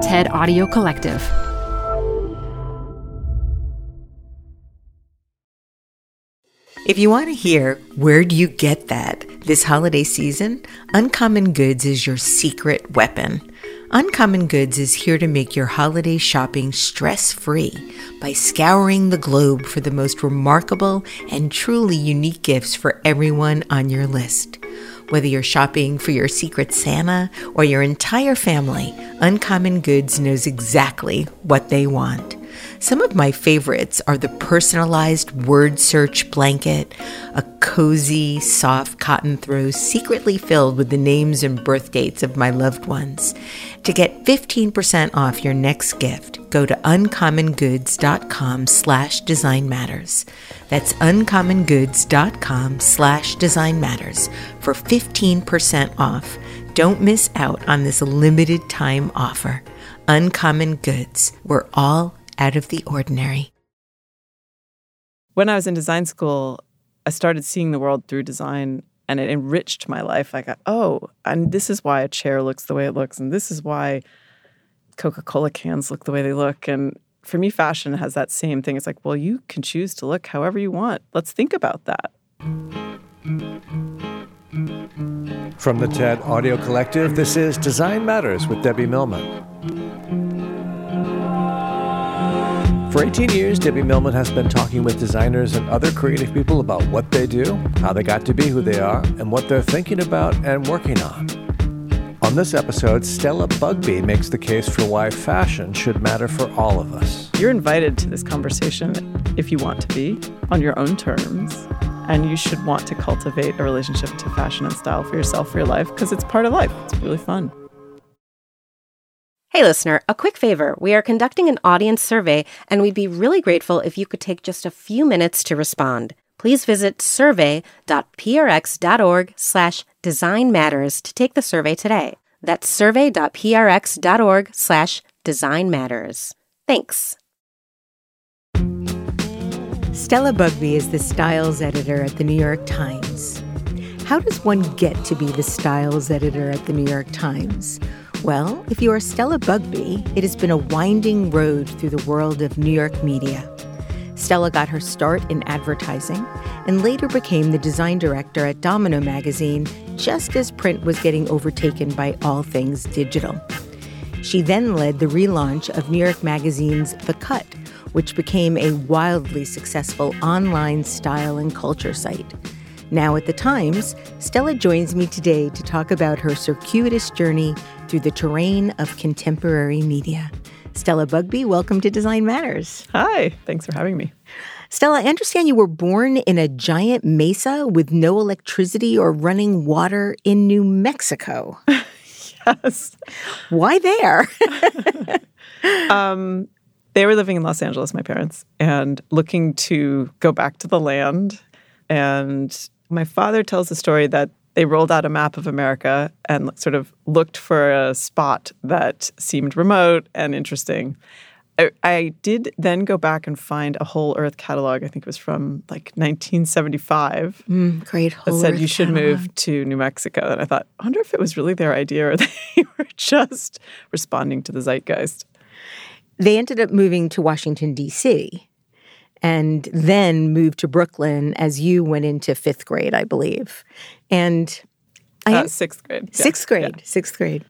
TED Audio Collective. If you want to hear where do you get that this holiday season, Uncommon Goods is your secret weapon. Uncommon Goods is here to make your holiday shopping stress free by scouring the globe for the most remarkable and truly unique gifts for everyone on your list. Whether you're shopping for your secret Santa or your entire family, Uncommon Goods knows exactly what they want. Some of my favorites are the personalized word search blanket, a cozy, soft cotton throw secretly filled with the names and birth dates of my loved ones. To get 15% off your next gift, go to uncommongoods.com slash design matters. That's uncommongoods.com slash design matters for 15% off. Don't miss out on this limited time offer. Uncommon Goods. We're all out of the ordinary. When I was in design school, I started seeing the world through design and it enriched my life. I got, oh, and this is why a chair looks the way it looks, and this is why Coca Cola cans look the way they look. And for me, fashion has that same thing. It's like, well, you can choose to look however you want. Let's think about that. From the TED Audio Collective, this is Design Matters with Debbie Millman. For 18 years, Debbie Millman has been talking with designers and other creative people about what they do, how they got to be who they are, and what they're thinking about and working on. On this episode, Stella Bugbee makes the case for why fashion should matter for all of us. You're invited to this conversation if you want to be on your own terms. And you should want to cultivate a relationship to fashion and style for yourself, for your life, because it's part of life. It's really fun. Hey, listener, a quick favor. We are conducting an audience survey, and we'd be really grateful if you could take just a few minutes to respond. Please visit survey.prx.org slash design matters to take the survey today. That's survey.prx.org slash design matters. Thanks. Stella Bugbee is the styles editor at the New York Times. How does one get to be the styles editor at the New York Times? Well, if you are Stella Bugbee, it has been a winding road through the world of New York media. Stella got her start in advertising and later became the design director at Domino magazine just as print was getting overtaken by all things digital. She then led the relaunch of New York Magazine's The Cut, which became a wildly successful online style and culture site. Now at the Times, Stella joins me today to talk about her circuitous journey through the terrain of contemporary media. Stella Bugbee, welcome to Design Matters. Hi, thanks for having me. Stella, I understand you were born in a giant mesa with no electricity or running water in New Mexico. yes. Why there? um, they were living in Los Angeles, my parents, and looking to go back to the land. And my father tells the story that they rolled out a map of America and sort of looked for a spot that seemed remote and interesting. I, I, did then go back and find a whole Earth catalog. I think it was from like 1975. Mm, great. That said you should catalog. move to New Mexico. And I thought, I wonder if it was really their idea or they were just responding to the zeitgeist. They ended up moving to Washington, D.C and then moved to Brooklyn as you went into fifth grade, I believe. And I uh, sixth grade. Yeah. Sixth grade. Yeah. Sixth grade.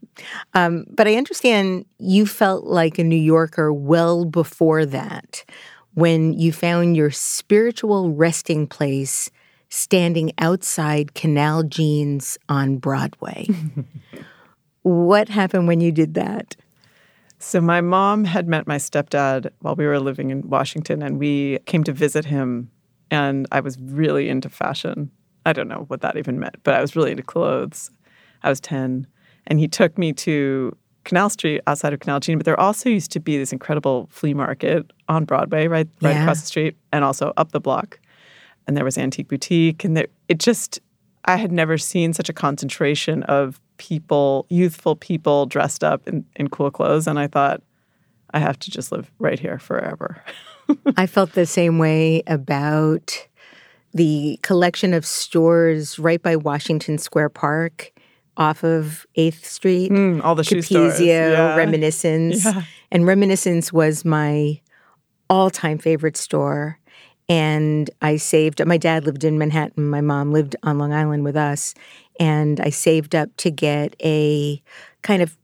Um, but I understand you felt like a New Yorker well before that when you found your spiritual resting place standing outside Canal Jeans on Broadway. what happened when you did that? So my mom had met my stepdad while we were living in Washington and we came to visit him and I was really into fashion. I don't know what that even meant, but I was really into clothes. I was 10 and he took me to Canal Street outside of Canal Jean, but there also used to be this incredible flea market on Broadway right right yeah. across the street and also up the block. And there was Antique Boutique and there, it just I had never seen such a concentration of people, youthful people dressed up in, in cool clothes. And I thought, I have to just live right here forever. I felt the same way about the collection of stores right by Washington Square Park off of 8th Street. Mm, all the shoe stores. Yeah. Reminiscence. Yeah. And Reminiscence was my all time favorite store. And I saved, my dad lived in Manhattan, my mom lived on Long Island with us. And I saved up to get a kind of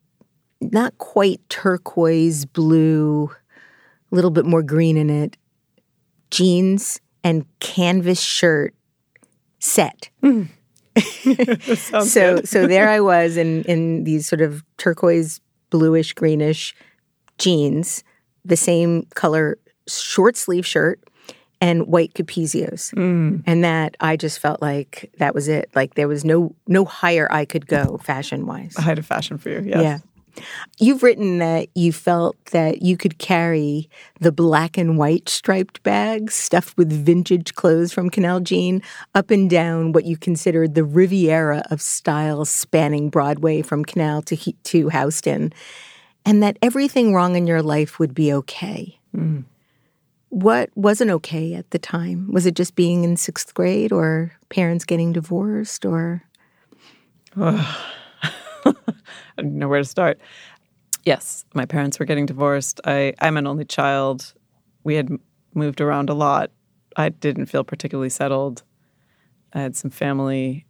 not quite turquoise blue, a little bit more green in it, jeans and canvas shirt set. Mm. Sounds so so there I was in in these sort of turquoise bluish greenish jeans, the same color short sleeve shirt and white capezios. Mm. And that I just felt like that was it. Like there was no no higher I could go fashion wise. a height of fashion for you. Yes. Yeah. You've written that you felt that you could carry the black and white striped bags stuffed with vintage clothes from Canal Jean up and down what you considered the Riviera of style spanning Broadway from Canal to, to Houston, and that everything wrong in your life would be okay. What wasn't okay at the time? Was it just being in sixth grade or parents getting divorced or? I don't know where to start. Yes, my parents were getting divorced. I, I'm an only child. We had moved around a lot. I didn't feel particularly settled. I had some family,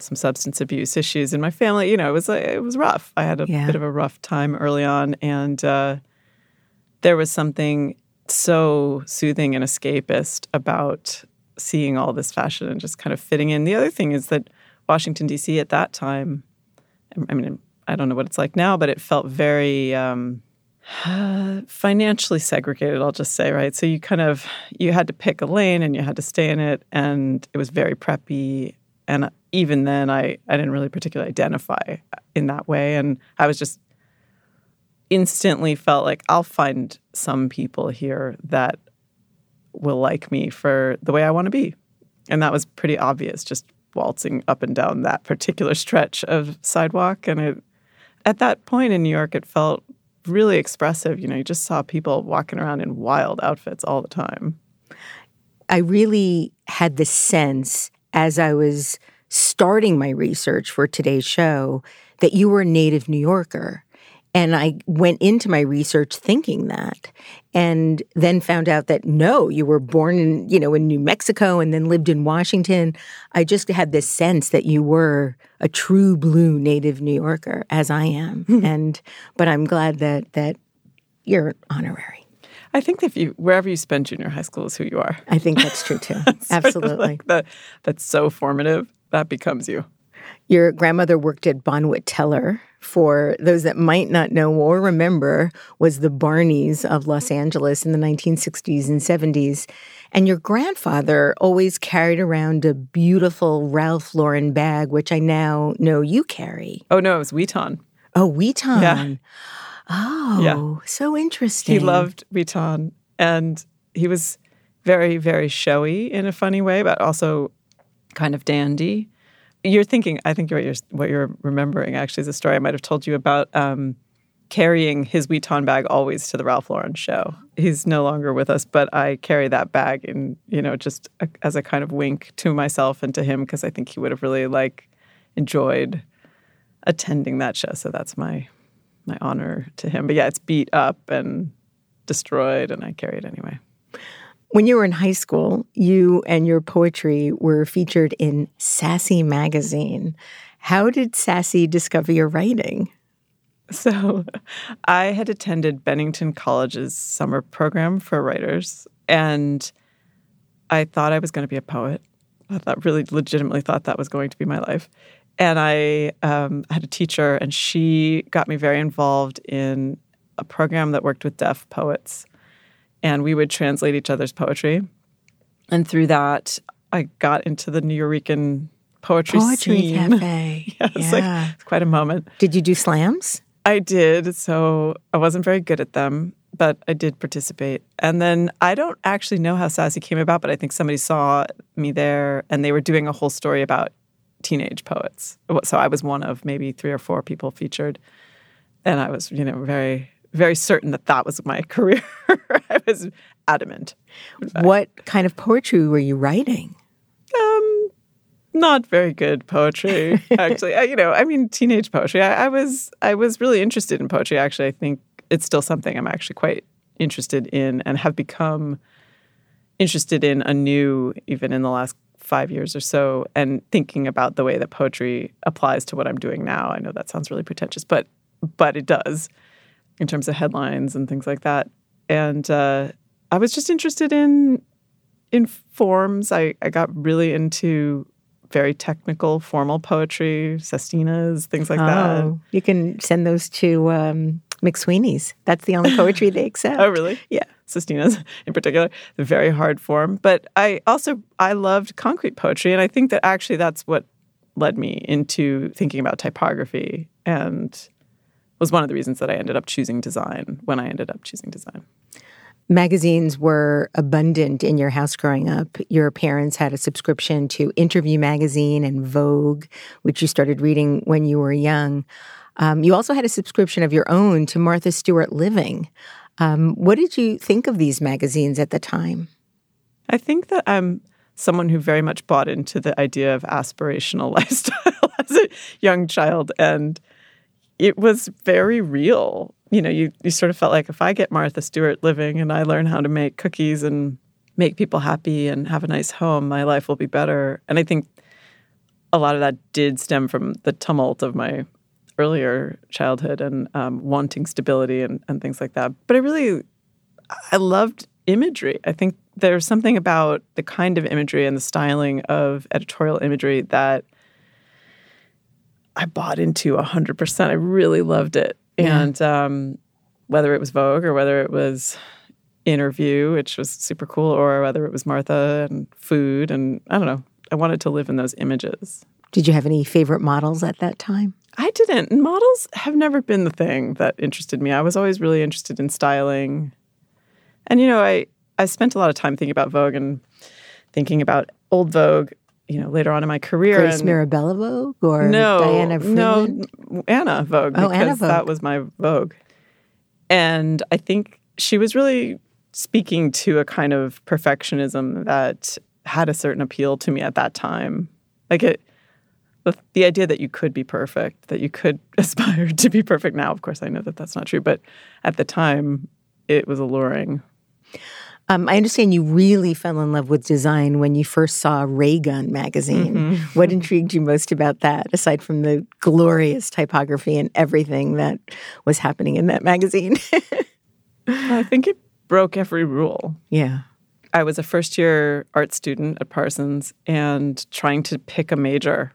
some substance abuse issues in my family. You know, it was it was rough. I had a Yeah. bit of a rough time early on, and uh, there was something so soothing and escapist about seeing all this fashion and just kind of fitting in. The other thing is that Washington D.C. at that time I mean, I don't know what it's like now, but it felt very um, financially segregated. I'll just say, right. So you kind of you had to pick a lane and you had to stay in it, and it was very preppy. And even then, I I didn't really particularly identify in that way, and I was just instantly felt like I'll find some people here that will like me for the way I want to be. And that was pretty obvious, just waltzing up and down that particular stretch of sidewalk. And it, at that point in New York, it felt really expressive. You know, you just saw people walking around in wild outfits all the time. I really had the sense as I was starting my research for today's show that you were a native New Yorker. And I went into my research thinking that, and then found out that no, you were born in, you know, in New Mexico and then lived in Washington. I just had this sense that you were a true blue native New Yorker, as I am. Hmm. and but I'm glad that that you're honorary. I think if you wherever you spend junior high school is who you are. I think that's true too. Absolutely. like that, that's so formative. That becomes you. Your grandmother worked at Bonwit Teller. For those that might not know or remember, was the Barneys of Los Angeles in the 1960s and 70s. And your grandfather always carried around a beautiful Ralph Lauren bag, which I now know you carry. Oh no, it was Vuitton. Oh, Vuitton. Yeah. Oh, Yeah. so interesting. He loved Vuitton, and he was very, very showy in a funny way, but also kind of dandy. You're thinking, I think what you're what you're remembering actually is a story I might have told you about um, carrying his Vuitton bag always to the Ralph Lauren show. He's no longer with us, but I carry that bag in, you know, just a, as a kind of wink to myself and to him because I think he would have really like enjoyed attending that show. So that's my my honor to him. But yeah, it's beat up and destroyed, and I carry it anyway. When you were in high school, you and your poetry were featured in Sassy magazine. How did Sassy discover your writing? So I had attended Bennington College's summer program for writers, and I thought I was going to be a poet. I thought really legitimately thought that was going to be my life. And I um, had a teacher, and she got me very involved in a program that worked with deaf poets. And we would translate each other's poetry. And through that, I got into the New Nuyorican poetry, Poetry scene. cafe. yeah, it's like Yeah. it's quite a moment. Did you do slams? I did. So I wasn't very good at them, but I did participate. And then I don't actually know how Sassy came about, but I think somebody saw me there and they were doing a whole story about teenage poets. So I was one of maybe three or four people featured. And I was, you know, very, very certain that that was my career. I was adamant. What kind of poetry were you writing? Um, not very good poetry actually I, you know i mean teenage poetry I, I, was i was really interested in poetry actually i think it's still something i'm actually quite interested in and have become interested in anew even in the last five years or so and thinking about the way that poetry applies to what i'm doing now i know that sounds really pretentious but but it does in terms of headlines and things like that. And uh, i was just interested in in forms. I, I got really into very technical formal poetry sestinas things like oh, that you can send those to um, mcsweeney's. That's the only poetry they accept. Oh really? Yeah. Sestinas in particular, the very hard form. But I also I loved concrete poetry, and I think that actually that's what led me into thinking about typography and was one of the reasons that I ended up choosing design when I ended up choosing design. Magazines were abundant in your house growing up. Your parents had a subscription to Interview Magazine and Vogue, which you started reading when you were young. Um, you also had a subscription of your own to Martha Stewart Living. Um, what did you think of these magazines at the time? I think that I'm someone who very much bought into the idea of aspirational lifestyle as a young child. And it was very real. You know, you, you sort of felt like if I get Martha Stewart living and I learn how to make cookies and make people happy and have a nice home, my life will be better. And I think a lot of that did stem from the tumult of my earlier childhood and um, wanting stability and, and things like that. But I really, I loved imagery. I think there's something about the kind of imagery and the styling of editorial imagery that I bought into 100%. I really loved it. Yeah. And um, whether it was Vogue or whether it was Interview, which was super cool, or whether it was Martha and food, and I don't know, I wanted to live in those images. Did you have any favorite models at that time? I didn't. Models have never been the thing that interested me. I was always really interested in styling. And you know, I I spent a lot of time thinking about Vogue and thinking about old Vogue, you know, later on in my career. Grace and, Mirabella Vogue or no, Diana Vreeland? No, Anna Vogue oh, because Anna Vogue. that was my Vogue. And I think she was really speaking to a kind of perfectionism that had a certain appeal to me at that time. Like it the, the idea that you could be perfect, that you could aspire to be perfect now. Of course, I know that that's not true, but at the time, it was alluring. Um, I understand you really fell in love with design when you first saw Ray Gun magazine. Mm-hmm. what intrigued you most about that, aside from the glorious typography and everything that was happening in that magazine? I think it broke every rule. Yeah. I was a first year art student at Parsons and trying to pick a major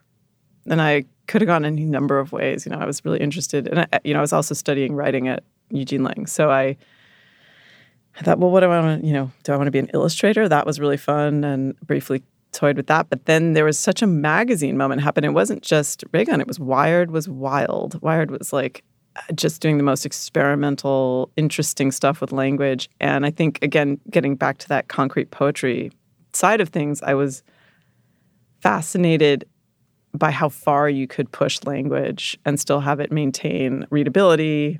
and I could have gone any number of ways. You know, I was really interested, and I, you know, I was also studying writing at Eugene Lang. So I, I thought, well, what do I want to, you know, do I want to be an illustrator? That was really fun, and briefly toyed with that. But then there was such a magazine moment happen. It wasn't just Ray Gun; it was Wired. Was wild. Wired was like just doing the most experimental, interesting stuff with language. And I think again, getting back to that concrete poetry side of things, I was fascinated by how far you could push language and still have it maintain readability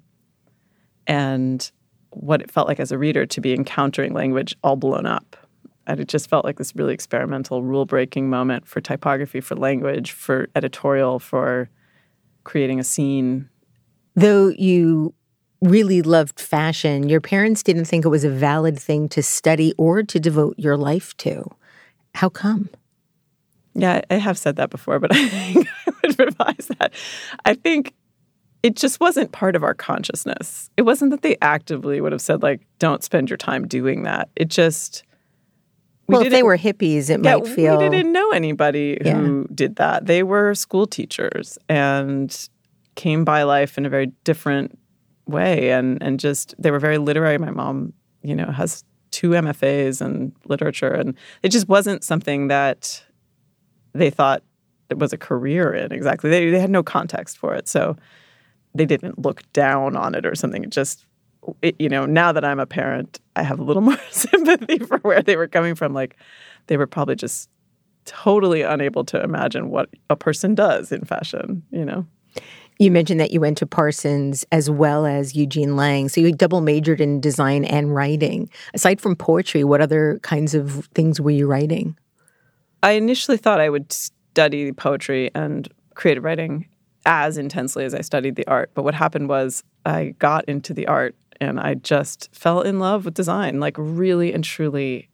and what it felt like as a reader to be encountering language all blown up. And it just felt like this really experimental, rule breaking moment for typography, for language, for editorial, for creating a scene. Though you really loved fashion, your parents didn't think it was a valid thing to study or to devote your life to. How come? Yeah, I have said that before, but I think I would revise that. I think it just wasn't part of our consciousness. It wasn't that they actively would have said, like, don't spend your time doing that. It just. We well, if they were hippies, it yeah, might feel. We didn't know anybody yeah. who did that. They were school teachers and came by life in a very different way. And, and just, they were very literary. My mom, you know, has two MFAs in literature. And it just wasn't something that they thought it was a career in exactly. They, they had no context for it. So they didn't look down on it or something. It just, it, you know, now that I'm a parent, I have a little more sympathy for where they were coming from. Like they were probably just totally unable to imagine what a person does in fashion, you know? You mentioned that you went to Parsons as well as Eugene Lang. So you double majored in design and writing. Aside from poetry, what other kinds of things were you writing? I initially thought I would study poetry and creative writing as intensely as I studied the art. But what happened was I got into the art and I just fell in love with design, like really and truly.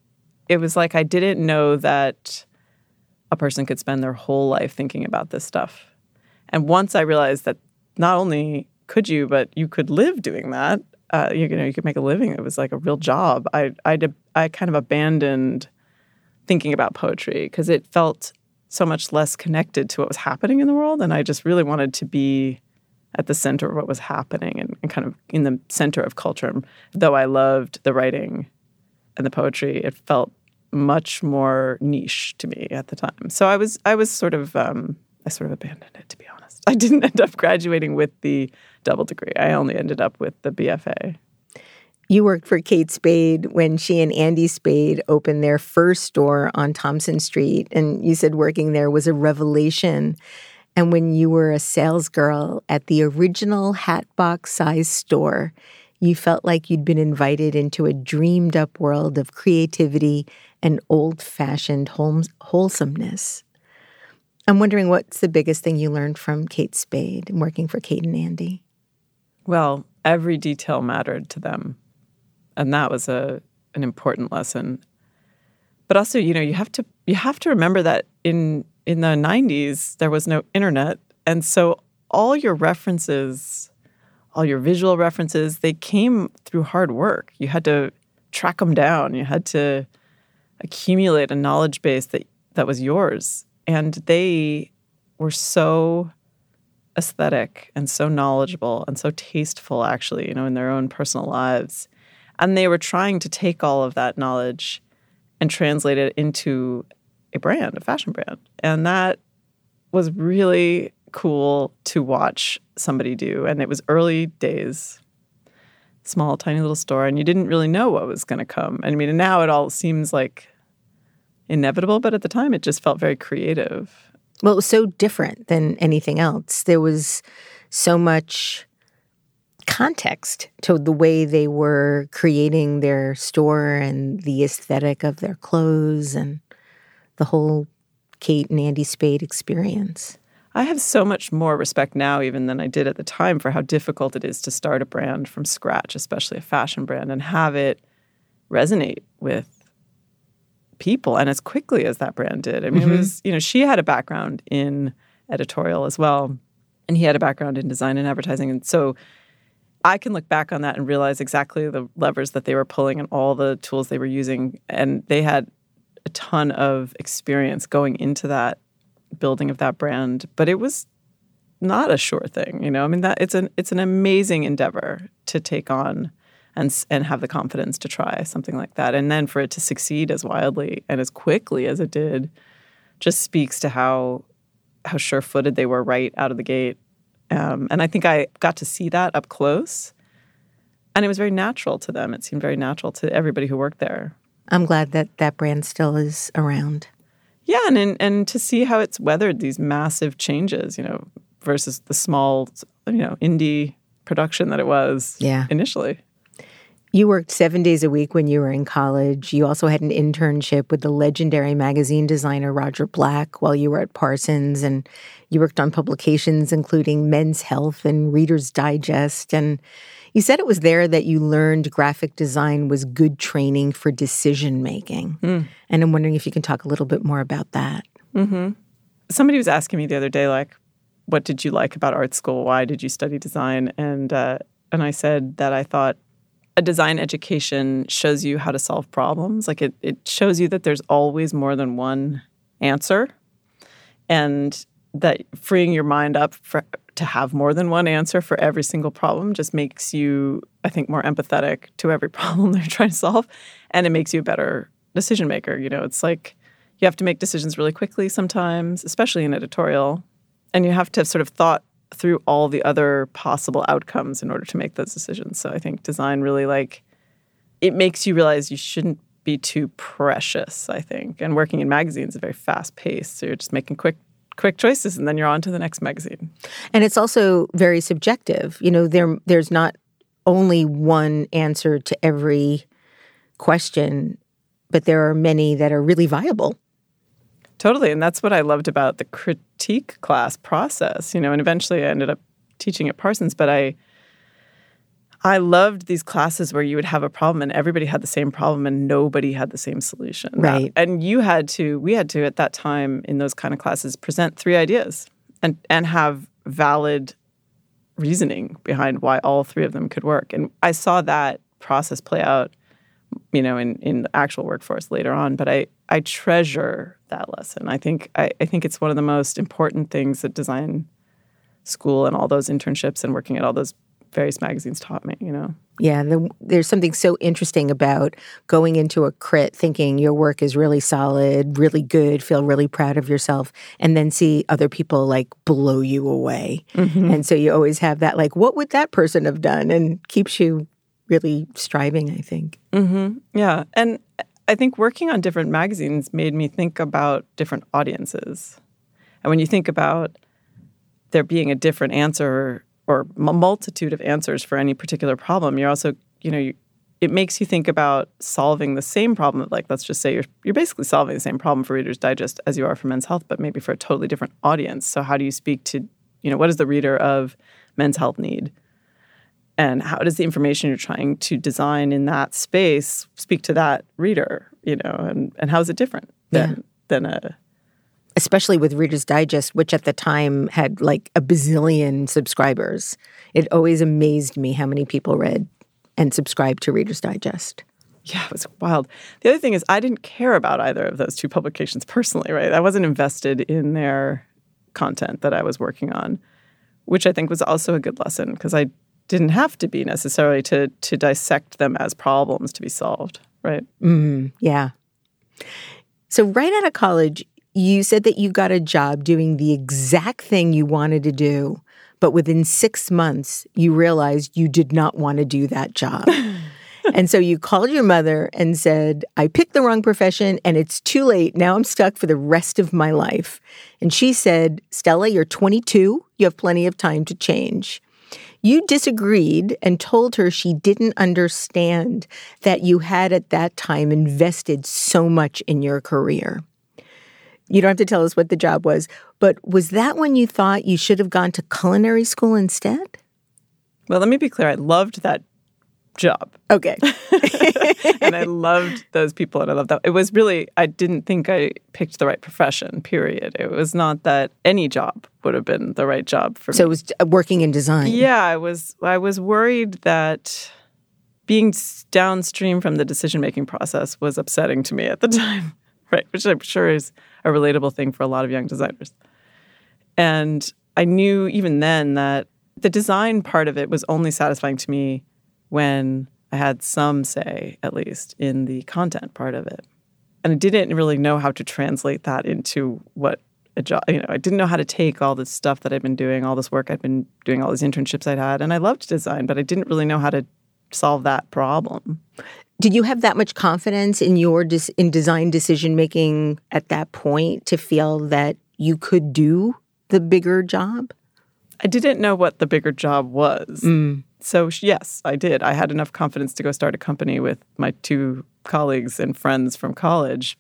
It was like I didn't know that a person could spend their whole life thinking about this stuff. And once I realized that not only could you, but you could live doing that, uh, you, you know, you could make a living. It was like a real job. I, I, I kind of abandoned thinking about poetry because it felt so much less connected to what was happening in the world. And I just really wanted to be at the center of what was happening and, and kind of in the center of culture. Though I loved the writing and the poetry, it felt much more niche to me at the time. So I was I was sort of um, I sort of abandoned it to be honest. I didn't end up graduating with the double degree. I only ended up with the BFA. You worked for Kate Spade when she and Andy Spade opened their first store on Thompson Street. And you said working there was a revelation. And when you were a sales girl at the original Hatbox size store, you felt like you'd been invited into a dreamed up world of creativity and old fashioned wholesomeness. I'm wondering what's the biggest thing you learned from Kate Spade and working for Kate and Andy? Well, every detail mattered to them and that was a an important lesson. But also, you know, you have to you have to remember that in in the 90s there was no internet, and so all your references, all your visual references, they came through hard work. You had to track them down. You had to accumulate a knowledge base that that was yours, and they were so aesthetic and so knowledgeable and so tasteful actually you know in their own personal lives and they were trying to take all of that knowledge and translate it into a brand, a fashion brand. And that was really cool to watch somebody do. And it was early days, small, tiny little store, and you didn't really know what was going to come. And I mean, now it all seems like inevitable, but at the time it just felt very creative. Well, it was so different than anything else. There was so much context to the way they were creating their store and the aesthetic of their clothes and the whole Kate and Andy Spade experience. I have so much more respect now, even than I did at the time, for how difficult it is to start a brand from scratch, especially a fashion brand, and have it resonate with people and as quickly as that brand did. I mean, mm-hmm. it was, you know, she had a background in editorial as well, and he had a background in design and advertising. And so I can look back on that and realize exactly the levers that they were pulling and all the tools they were using. And they had a ton of experience going into that building of that brand. But it was not a sure thing, you know. I mean that it's an it's an amazing endeavor to take on and and have the confidence to try something like that. And then for it to succeed as wildly and as quickly as it did just speaks to how how sure-footed they were right out of the gate um, and I think I got to see that up close. And it was very natural to them. It seemed very natural to everybody who worked there. I'm glad that that brand still is around. Yeah, and, and and to see how it's weathered these massive changes, you know, versus the small, you know, indie production that it was yeah. initially. You worked seven days a week when you were in college. You also had an internship with the legendary magazine designer Roger Black while you were at Parsons. And you worked on publications including Men's Health and Reader's Digest. And you said it was there that you learned graphic design was good training for decision making. Mm. And I'm wondering if you can talk a little bit more about that. Mm-hmm. Somebody was asking me the other day, like, what did you like about art school? Why did you study design? And uh, and I said that I thought a design education shows you how to solve problems. Like it, it shows you that there's always more than one answer, and that freeing your mind up for, to have more than one answer for every single problem just makes you, I think, more empathetic to every problem they're trying to solve, and it makes you a better decision maker. You know, it's like you have to make decisions really quickly sometimes, especially in editorial, and you have to have sort of thought through all the other possible outcomes in order to make those decisions. So I think design really like it makes you realize you shouldn't be too precious, I think. And working in magazines is very fast paced. So you're just making quick quick choices and then you're on to the next magazine. And it's also very subjective. You know, there there's not only one answer to every question, but there are many that are really viable. Totally. And that's what I loved about the critique class process, you know, and eventually I ended up teaching at Parsons, but I I loved these classes where you would have a problem and everybody had the same problem and nobody had the same solution. Right. And you had to, we had to at that time in those kind of classes present three ideas and and have valid reasoning behind why all three of them could work. And I saw that process play out, you know, in, in the actual workforce later on. But I, I treasure that lesson. I think I, I think it's one of the most important things that design school and all those internships and working at all those various magazines taught me, you know. Yeah, the, there's something so interesting about going into a crit thinking your work is really solid, really good, feel really proud of yourself, and then see other people like blow you away. Mm-hmm. And so you always have that like, what would that person have done? And keeps you really striving, I think. Mm-hmm. Yeah. And I think working on different magazines made me think about different audiences. And when you think about there being a different answer or a multitude of answers for any particular problem, you're also, you know, you, it makes you think about solving the same problem. Like, let's just say you're you're basically solving the same problem for Reader's Digest as you are for Men's Health, but maybe for a totally different audience. So, how do you speak to, you know, what does the reader of Men's Health need? And how does the information you're trying to design in that space speak to that reader? You know, and and how is it different than yeah. than a especially with Reader's Digest, which at the time had like a bazillion subscribers. It always amazed me how many people read and subscribed to Reader's Digest. Yeah, it was wild. The other thing is, I didn't care about either of those two publications personally, right? I wasn't invested in their content that I was working on, which I think was also a good lesson because I didn't have to be necessarily to to dissect them as problems to be solved, right? Mm, yeah. So right out of college, you said that you got a job doing the exact thing you wanted to do, but within six months, you realized you did not want to do that job. and so you called your mother and said, I picked the wrong profession and it's too late. Now I'm stuck for the rest of my life. And she said, Stella, you're 22. You have plenty of time to change. You disagreed and told her she didn't understand that you had at that time invested so much in your career. You don't have to tell us what the job was, but was that when you thought you should have gone to culinary school instead? Well, let me be clear. I loved that job. Okay. and I loved those people and I loved that. It was really, I didn't think I picked the right profession, period. It was not that any job would have been the right job for so me. So it was uh, working in design. Yeah, I was I was worried that being downstream from the decision making process was upsetting to me at the time. Right, which I'm sure is a relatable thing for a lot of young designers. And I knew even then that the design part of it was only satisfying to me when I had some say, at least, in the content part of it. And I didn't really know how to translate that into what a job, you know, I didn't know how to take all this stuff that I'd been doing, all this work I'd been doing, all these internships I'd had. And I loved design, but I didn't really know how to solve that problem. Did you have that much confidence in your des- in design decision making at that point to feel that you could do the bigger job? I didn't know what the bigger job was. Mm. So yes, I did. I had enough confidence to go start a company with my two colleagues and friends from college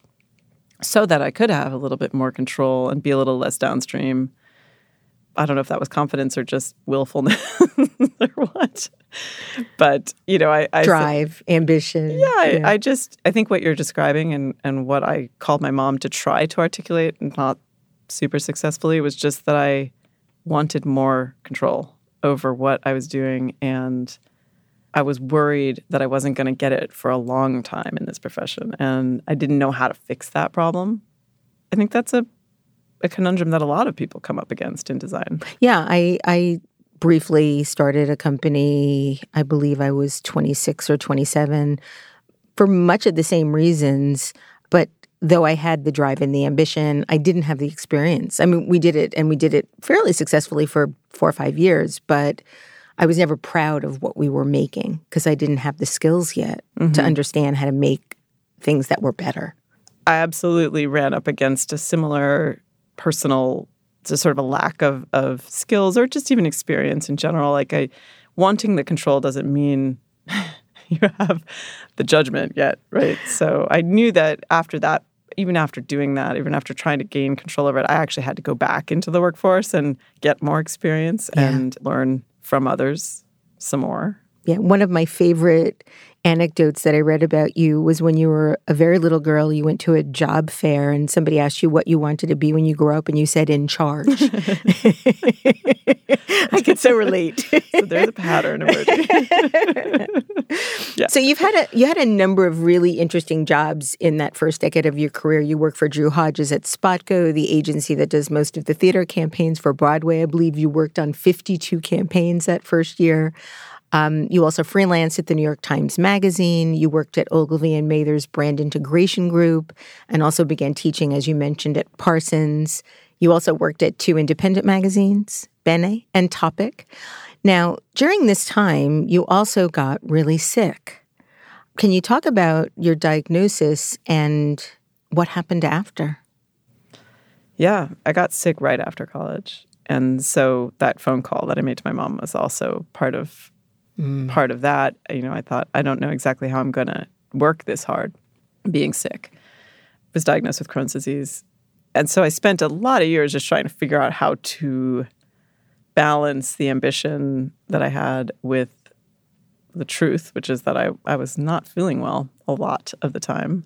so that I could have a little bit more control and be a little less downstream. I don't know if that was confidence or just willfulness or what but you know, I, I drive, ambition. Yeah, I, yeah. I just I think what you're describing and and what I called my mom to try to articulate, and not super successfully, was just that I wanted more control over what I was doing, and I was worried that I wasn't going to get it for a long time in this profession, and I didn't know how to fix that problem. I think that's a a conundrum that a lot of people come up against in design. Yeah, I I briefly started a company. I believe I was 26 or 27 for much of the same reasons. But though I had the drive and the ambition, I didn't have the experience. I mean, we did it and we did it fairly successfully for four or five years, but I was never proud of what we were making because I didn't have the skills yet mm-hmm. to understand how to make things that were better. I absolutely ran up against a similar personal to sort of a lack of of skills or just even experience in general. Like I wanting the control doesn't mean you have the judgment yet, right? So I knew that after that even after doing that, even after trying to gain control over it, I actually had to go back into the workforce and get more experience Yeah. and learn from others some more. Yeah, one of my favorite anecdotes that I read about you was when you were a very little girl, you went to a job fair and somebody asked you what you wanted to be when you grew up and you said in charge. I could so relate. So there's a pattern emerging. yeah. So you've had a you had a number of really interesting jobs in that first decade of your career. You worked for Drew Hodges at Spotco, the agency that does most of the theater campaigns for Broadway. I believe you worked on 52 campaigns that first year. Um, you also freelanced at the New York Times Magazine. You worked at Ogilvy and Mather's Brand Integration Group, and also began teaching, as you mentioned, at Parsons. You also worked at two independent magazines, Bene and Topic. Now, during this time, you also got really sick. Can you talk about your diagnosis and what happened after? Yeah, I got sick right after college. And so that phone call that I made to my mom was also part of Mm. part of that. You know, I thought I don't know exactly how I'm going to work this hard being sick. I Was diagnosed with Crohn's disease. And so I spent a lot of years just trying to figure out how to balance the ambition that I had with the truth, which is that I, I was not feeling well a lot of the time.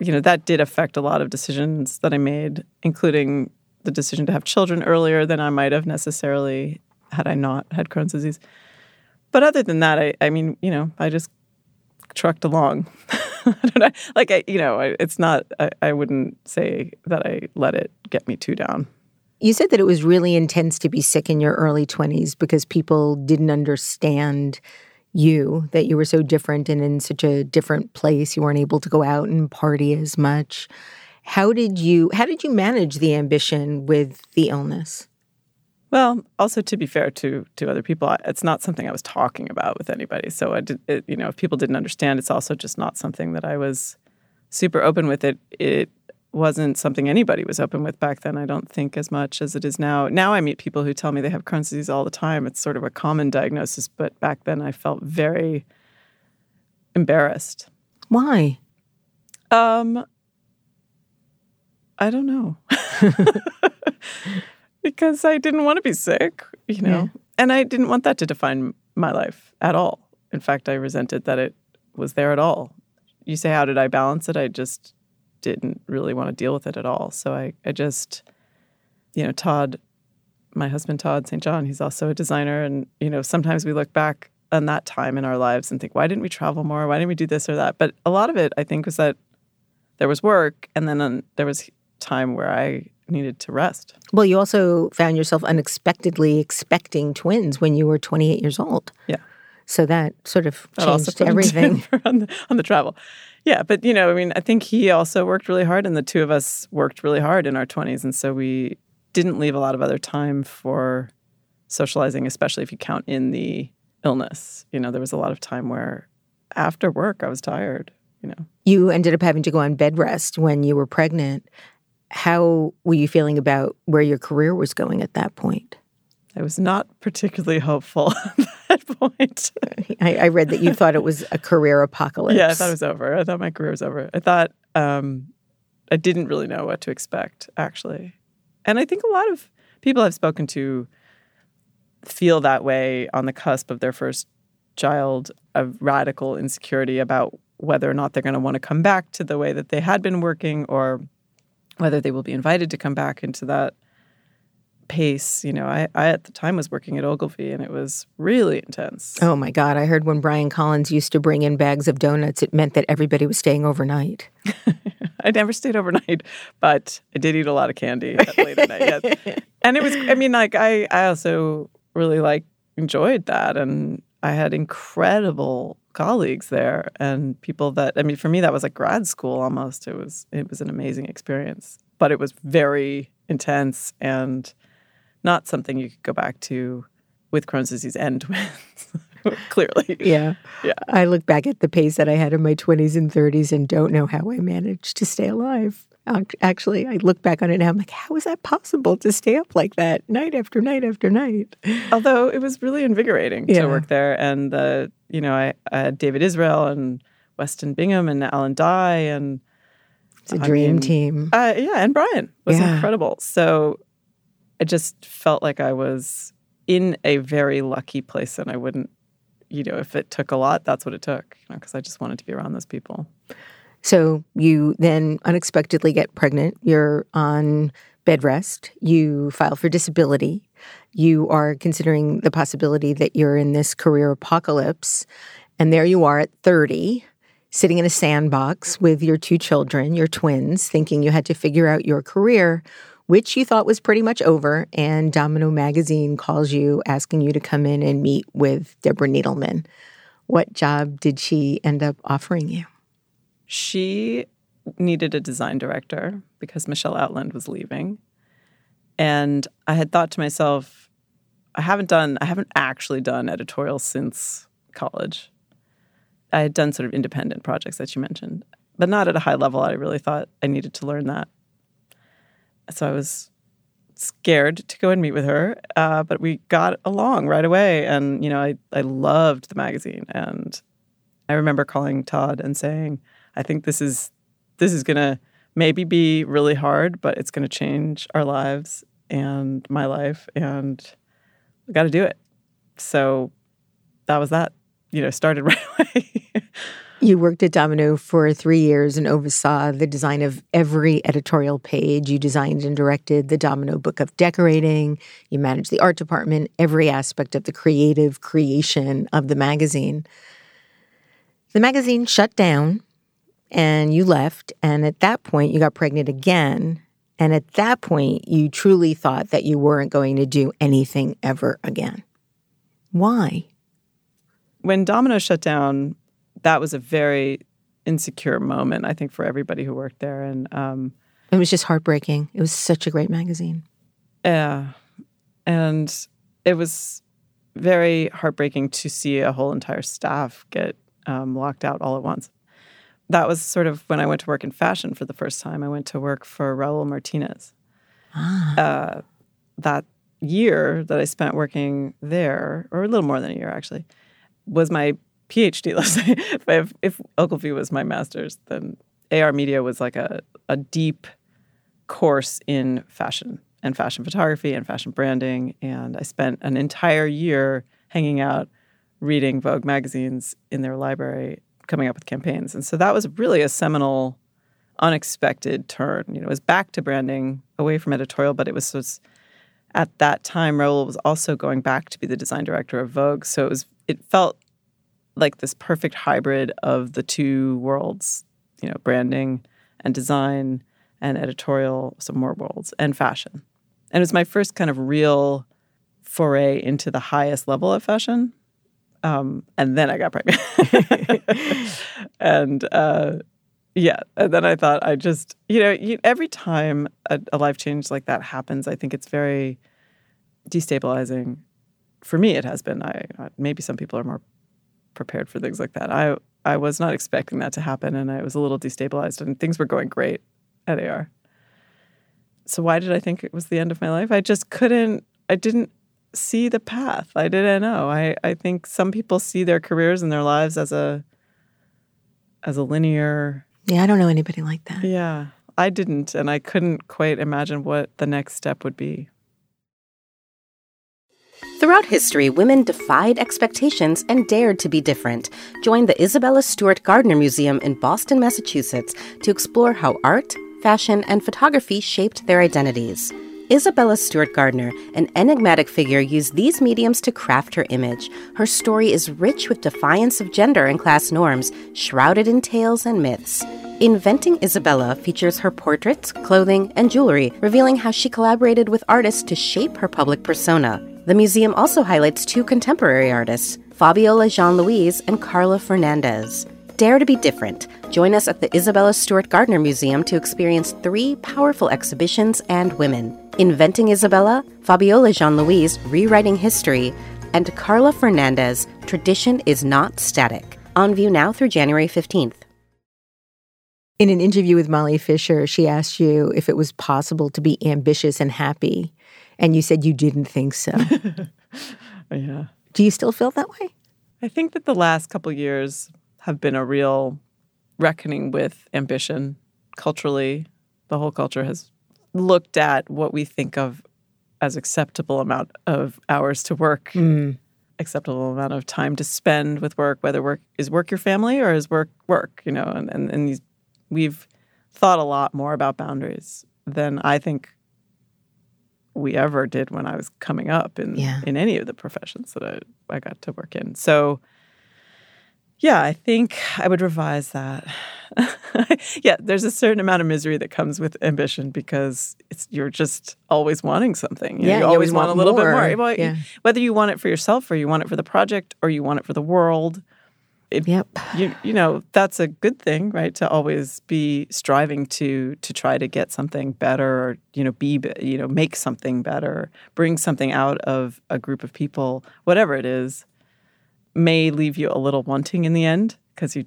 You know, that did affect a lot of decisions that I made, including the decision to have children earlier than I might have necessarily had I not had Crohn's disease. But other than that, I, I mean, you know, I just trucked along. I. Like, I, you know, I- it's not, I, I wouldn't say that I let it get me too down. You said that it was really intense to be sick in your early 20s because people didn't understand you, that you were so different and in such a different place. You weren't able to go out and party as much. How did you how did you manage the ambition with the illness? Well, also to be fair to to other people, it's not something I was talking about with anybody. So I did, it, you know, if people didn't understand, it's also just not something that I was super open with. It it wasn't something anybody was open with back then. I don't think as much as it is now. Now I meet people who tell me they have Crohn's disease all the time. It's sort of a common diagnosis, but back then I felt very embarrassed. Why? Um, I don't know. because I didn't want to be sick, you know, and I didn't want that to define my life at all. In fact, I resented that it was there at all. You say, how did I balance it? I just didn't really want to deal with it at all. So I, I just, you know, Todd, my husband, Todd St. John, he's also a designer. And, you know, sometimes we look back on that time in our lives and think, why didn't we travel more? Why didn't we do this or that? But a lot of it, I think, was that there was work and then um, there was time where I needed to rest. Well, you also found yourself unexpectedly expecting twins when you were 28 years old. Yeah. So that sort of changed everything. on the, on the travel. Yeah, but you know, I mean, I think he also worked really hard, and the two of us worked really hard in our twenties, and so we didn't leave a lot of other time for socializing, especially if you count in the illness. You know, there was a lot of time where after work I was tired. You know, You ended up having to go on bed rest when you were pregnant. How were you feeling about where your career was going at that point? I was not particularly hopeful at that point. I, I read that you thought it was a career apocalypse. Yeah, I thought it was over. I thought my career was over. I thought um, I didn't really know what to expect, actually. And I think a lot of people I've spoken to feel that way on the cusp of their first child of radical insecurity about whether or not they're going to want to come back to the way that they had been working or whether they will be invited to come back into that pace. You know, I, I at the time was working at Ogilvy and it was really intense. Oh my God. I heard when Brian Collins used to bring in bags of donuts, it meant that everybody was staying overnight. I never stayed overnight, but I did eat a lot of candy at late at night. Yes. And it was, I mean, like, I, I also really like enjoyed that. And I had incredible colleagues there and people that, I mean, for me, that was like grad school almost. It was, it was an amazing experience, but it was very intense and not something you could go back to with Crohn's disease and twins, clearly. Yeah. Yeah. I look back at the pace that I had in my 20s and 30s and don't know how I managed to stay alive. Ac- Actually, I look back on it now. I'm like, how is that possible to stay up like that night after night after night? Although it was really invigorating Yeah. to work there, and the you know I, I had David Israel and Weston Bingham and Alan Dye, and It's a dream mean, team. Uh, yeah, and Brian was Yeah. incredible. So I just felt like I was in a very lucky place, and I wouldn't, you know, if it took a lot, that's what it took, because I just wanted to be around those people. So you then unexpectedly get pregnant. You're on bed rest. You file for disability. You are considering the possibility that you're in this career apocalypse. And there you are at 30, sitting in a sandbox with your two children, your twins, thinking you had to figure out your career, which you thought was pretty much over. And Domino Magazine calls you asking you to come in and meet with Deborah Needleman. What job did she end up offering you? She needed a design director because Michele Outland was leaving. And I had thought to myself, I haven't done, I haven't actually done editorial since college. I had done sort of independent projects that you mentioned, but not at a high level. I really thought I needed to learn that. So I was scared to go and meet with her, uh, but we got along right away. And, you know, I, I loved the magazine. And I remember calling Todd and saying, I think this is this is gonna maybe be really hard, but it's gonna change our lives and my life, and we got to do it. So that was that. You know, started right away. You worked at Domino for three years and oversaw the design of every editorial page. You designed and directed the Domino Book of Decorating. You managed the art department, every aspect of the creative creation of the magazine. The magazine shut down and you left. And at that point, you got pregnant again. And at that point, you truly thought that you weren't going to do anything ever again. Why? when Domino shut down, that was a very insecure moment, I think, for everybody who worked there. And um, It was just heartbreaking. It was such a great magazine. Yeah. And it was very heartbreaking to see a whole entire staff get um, locked out all at once. That was sort of when I went to work in fashion for the first time. I went to work for Raul Martinez. Uh, that year that I spent working there, or a little more than a year actually, was my PhD. Let's say if, if Ogilvy was my master's, then AR Media was like a, a deep course in fashion and fashion photography and fashion branding. And I spent an entire year hanging out, reading Vogue magazines in their library, coming up with campaigns. And so that was really a seminal, unexpected turn. You know, it was back to branding, away from editorial, but it was, was at that time, Raul was also going back to be the design director of Vogue. So it was it felt like this perfect hybrid of the two worlds, you know, branding and design and editorial, some more worlds, and fashion. And it was my first kind of real foray into the highest level of fashion. Um, and then I got pregnant. and uh, yeah, and then I thought I just, you know, you, every time a, a life change like that happens, I think it's very destabilizing. For me, it has been. I maybe some people are more prepared for things like that. I I was not expecting that to happen, and I was a little destabilized. And things were going great at AR. So why did I think it was the end of my life? I just couldn't. I didn't see the path. I didn't know. I I think some people see their careers and their lives as a as a linear Yeah, I don't know anybody like that. yeah, I didn't, and I couldn't quite imagine what the next step would be. Throughout history, women defied expectations and dared to be different. Join the Isabella Stewart Gardner Museum in Boston, Massachusetts to explore how art, fashion, and photography shaped their identities. Isabella Stewart Gardner, an enigmatic figure, used these mediums to craft her image. Her story is rich with defiance of gender and class norms, shrouded in tales and myths. Inventing Isabella features her portraits, clothing, and jewelry, revealing how she collaborated with artists to shape her public persona. The museum also highlights two contemporary artists, Fabiola Jean Louis and Carla Fernandez. Dare to be different. Join us at the Isabella Stewart Gardner Museum to experience three powerful exhibitions and women Inventing Isabella, Fabiola Jean Louis, Rewriting History, and Carla Fernandez, Tradition is Not Static. On view now through January 15th. In an interview with Molly Fischer, she asked you if it was possible to be ambitious and happy, and you said you didn't think so. Yeah. Do you still feel that way? I think that the last couple years have been a real reckoning with ambition culturally, the whole culture has looked at what we think of as acceptable amount of hours to work, Mm. acceptable amount of time to spend with work, whether work is work your family or is work work, you know, and, and, and these, we've thought a lot more about boundaries than I think we ever did when I was coming up in Yeah. in any of the professions that I, I got to work in. So yeah, I think I would revise that. yeah, there's a certain amount of misery that comes with ambition because it's you're just always wanting something. You know, Yeah, you you always always want, want a little more. bit more. Well, Yeah. Whether you want it for yourself or you want it for the project or you want it for the world, Yep. you you know that's a good thing, right? To always be striving to to try to get something better, or you know, be- you know, make something better, bring something out of a group of people, whatever it is, may leave you a little wanting in the end because you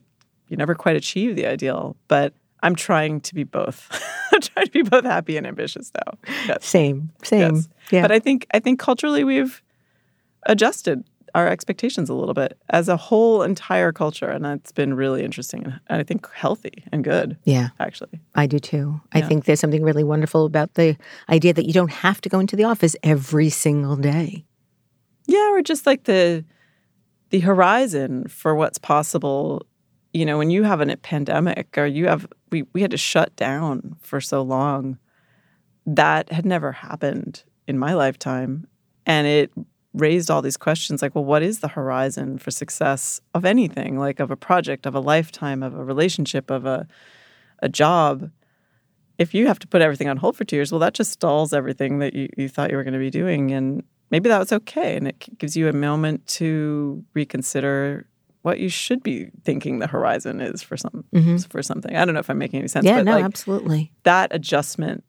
you never quite achieve the ideal. But I'm trying to be both. I'm trying to be both happy and ambitious now. Yes. Same. Same. Yes. Yeah. But I think I think culturally we've adjusted our expectations a little bit as a whole entire culture, and that's been really interesting and I think healthy and good. yeah. Actually, I do too. I think there's something really wonderful about the idea that you don't have to go into the office every single day. yeah, or just like the the horizon for what's possible. You know, when you have a pandemic or you have we we had to shut down for so long, that had never happened in my lifetime, and it raised all these questions like well what is the horizon for success of anything? Like of a project of a lifetime of a relationship of a a job? If you have to put everything on hold for two years well that just stalls everything that you, you thought you were going to be doing. And maybe that was okay and it gives you a moment to reconsider what you should be thinking the horizon is for some mm-hmm. for something i don't know if i'm making any sense yeah, no, like absolutely. that adjustment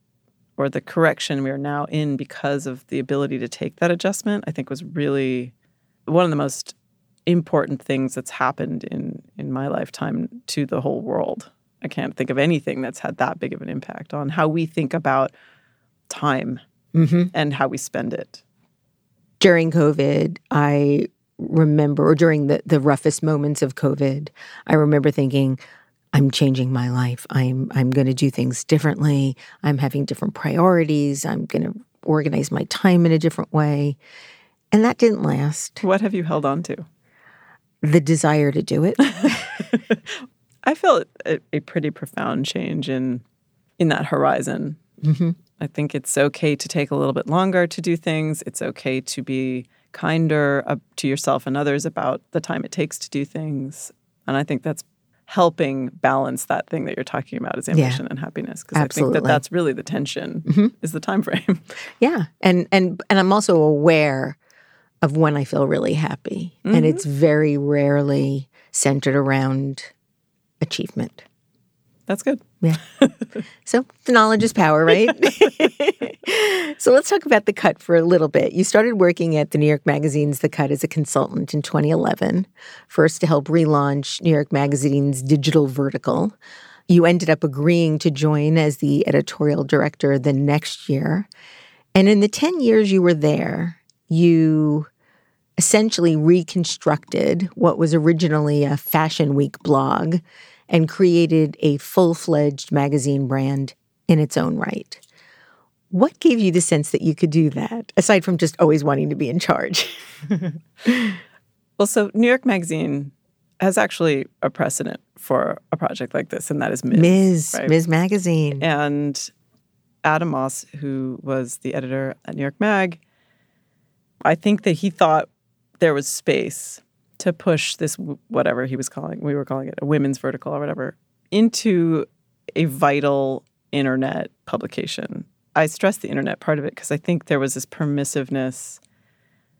or the correction we are now in because of the ability to take that adjustment, I think was really one of the most important things that's happened in in my lifetime to the whole world. I can't think of anything that's had that big of an impact on how we think about time mm-hmm. and how we spend it. During COVID, I remember, or during the, the roughest moments of COVID, I remember thinking, I'm changing my life. I'm I'm going to do things differently. I'm having different priorities. I'm going to organize my time in a different way. And that didn't last. What have you held on to? The desire to do it. I felt a, a pretty profound change in in that horizon. Mm-hmm. I think it's okay to take a little bit longer to do things. It's okay to be kinder uh, to yourself and others about the time it takes to do things. And I think that's helping balance that thing that you're talking about is ambition and happiness because I think that that's really the tension is the time frame. Yeah. And and and I'm also aware of when I feel really happy. And it's very rarely centered around achievement. That's good. Yeah. so the knowledge is power, right? so let's talk about The Cut for a little bit. You started working at the New York Magazine's The Cut as a consultant in 2011, first to help relaunch New York Magazine's digital vertical. You ended up agreeing to join as the editorial director the next year. And in the 10 years you were there, you essentially reconstructed what was originally a Fashion Week blog and created a full fledged magazine brand in its own right. What gave you the sense that you could do that, aside from just always wanting to be in charge? Well, so New York Magazine has actually a precedent for a project like this, and that is Ms. Ms. right? Ms. Magazine. And Adam Moss, who was the editor at New York Mag, I think that he thought there was space to push this whatever he was calling we were calling it a women's vertical or whatever into a vital internet publication. I stress the internet part of it because I think there was this permissiveness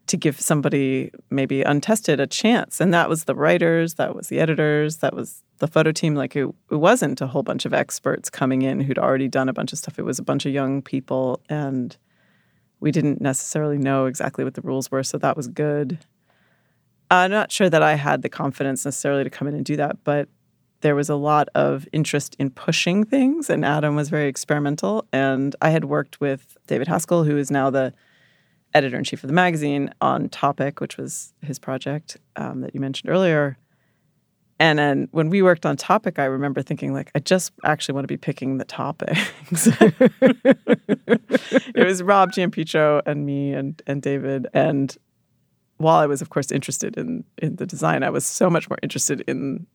to give somebody maybe untested a chance. And that was the writers, that was the editors, that was the photo team. Like it, it wasn't a whole bunch of experts coming in who'd already done a bunch of stuff. It was a bunch of young people and we didn't necessarily know exactly what the rules were. So that was good. I'm not sure that I had the confidence necessarily to come in and do that, but there was a lot of interest in pushing things, and Adam was very experimental. And I had worked with David Haskell, who is now the editor in chief of the magazine, on Topic, which was his project um, that you mentioned earlier. And then when we worked on topic, I remember thinking like, I just actually want to be picking the topics. it was Rob Giampietro and me and and David. And while I was of course interested in in the design, I was so much more interested in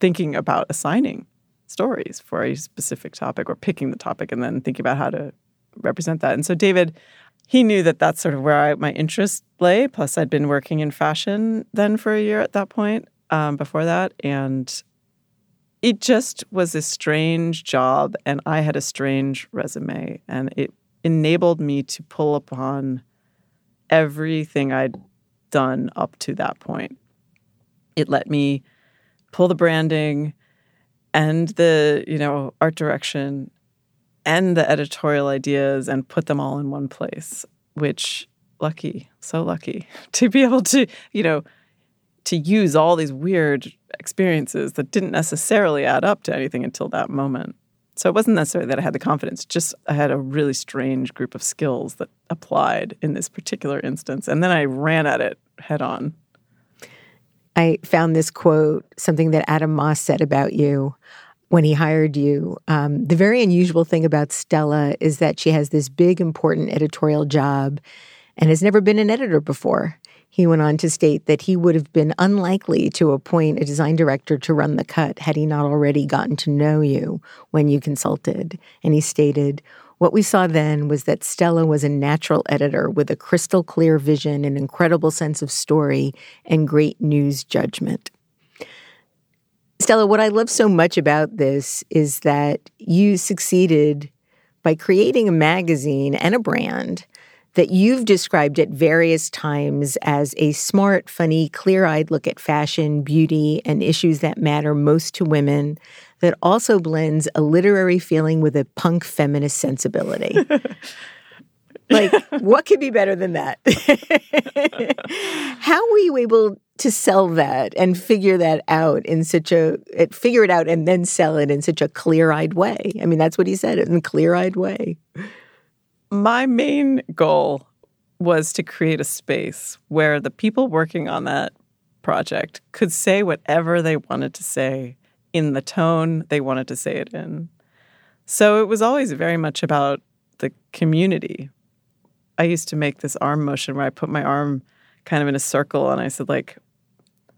thinking about assigning stories for a specific topic or picking the topic and then thinking about how to represent that. And so David, he knew that that's sort of where I, my interest lay. Plus, I'd been working in fashion then for a year at that point um, before that. And it just was a strange job. And I had a strange resume. And it enabled me to pull upon everything I'd done up to that point. It let me pull the branding and the, you know, art direction and the editorial ideas and put them all in one place, which lucky, so lucky to be able to, you know, to use all these weird experiences that didn't necessarily add up to anything until that moment. So it wasn't necessarily that I had the confidence, just I had a really strange group of skills that applied in this particular instance. And then I ran at it head on. I found this quote, something that Adam Moss said about you when he hired you. Um, the very unusual thing about Stella is that she has this big, important editorial job and has never been an editor before. He went on to state that he would have been unlikely to appoint a design director to run the cut had he not already gotten to know you when you consulted. And he stated, What we saw then was that Stella was a natural editor with a crystal clear vision, an incredible sense of story, and great news judgment. Stella, what I love so much about this is that you succeeded by creating a magazine and a brand that you've described at various times as a smart, funny, clear eyed look at fashion, beauty, and issues that matter most to women that also blends a literary feeling with a punk feminist sensibility. like, what could be better than that? How were you able to sell that and figure that out in such a figure it out and then sell it in such a clear-eyed way. I mean, that's what he said in a clear-eyed way. My main goal was to create a space where the people working on that project could say whatever they wanted to say in the tone they wanted to say it in. So it was always very much about the community. I used to make this arm motion where I put my arm kind of in a circle and I said like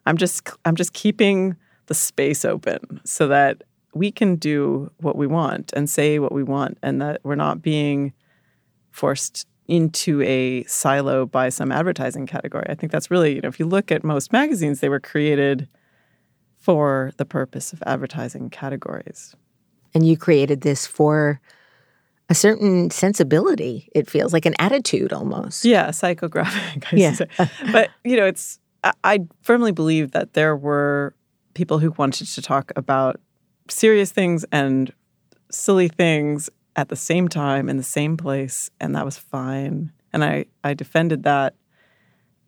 I'm just I'm just keeping the space open so that we can do what we want and say what we want and that we're not being forced into a silo by some advertising category. I think that's really, you know, if you look at most magazines, they were created for the purpose of advertising categories. And you created this for a certain sensibility, it feels like an attitude almost. Yeah, psychographic. I yeah. but, you know, it's I firmly believe that there were people who wanted to talk about serious things and silly things at the same time in the same place, and that was fine. And I, I defended that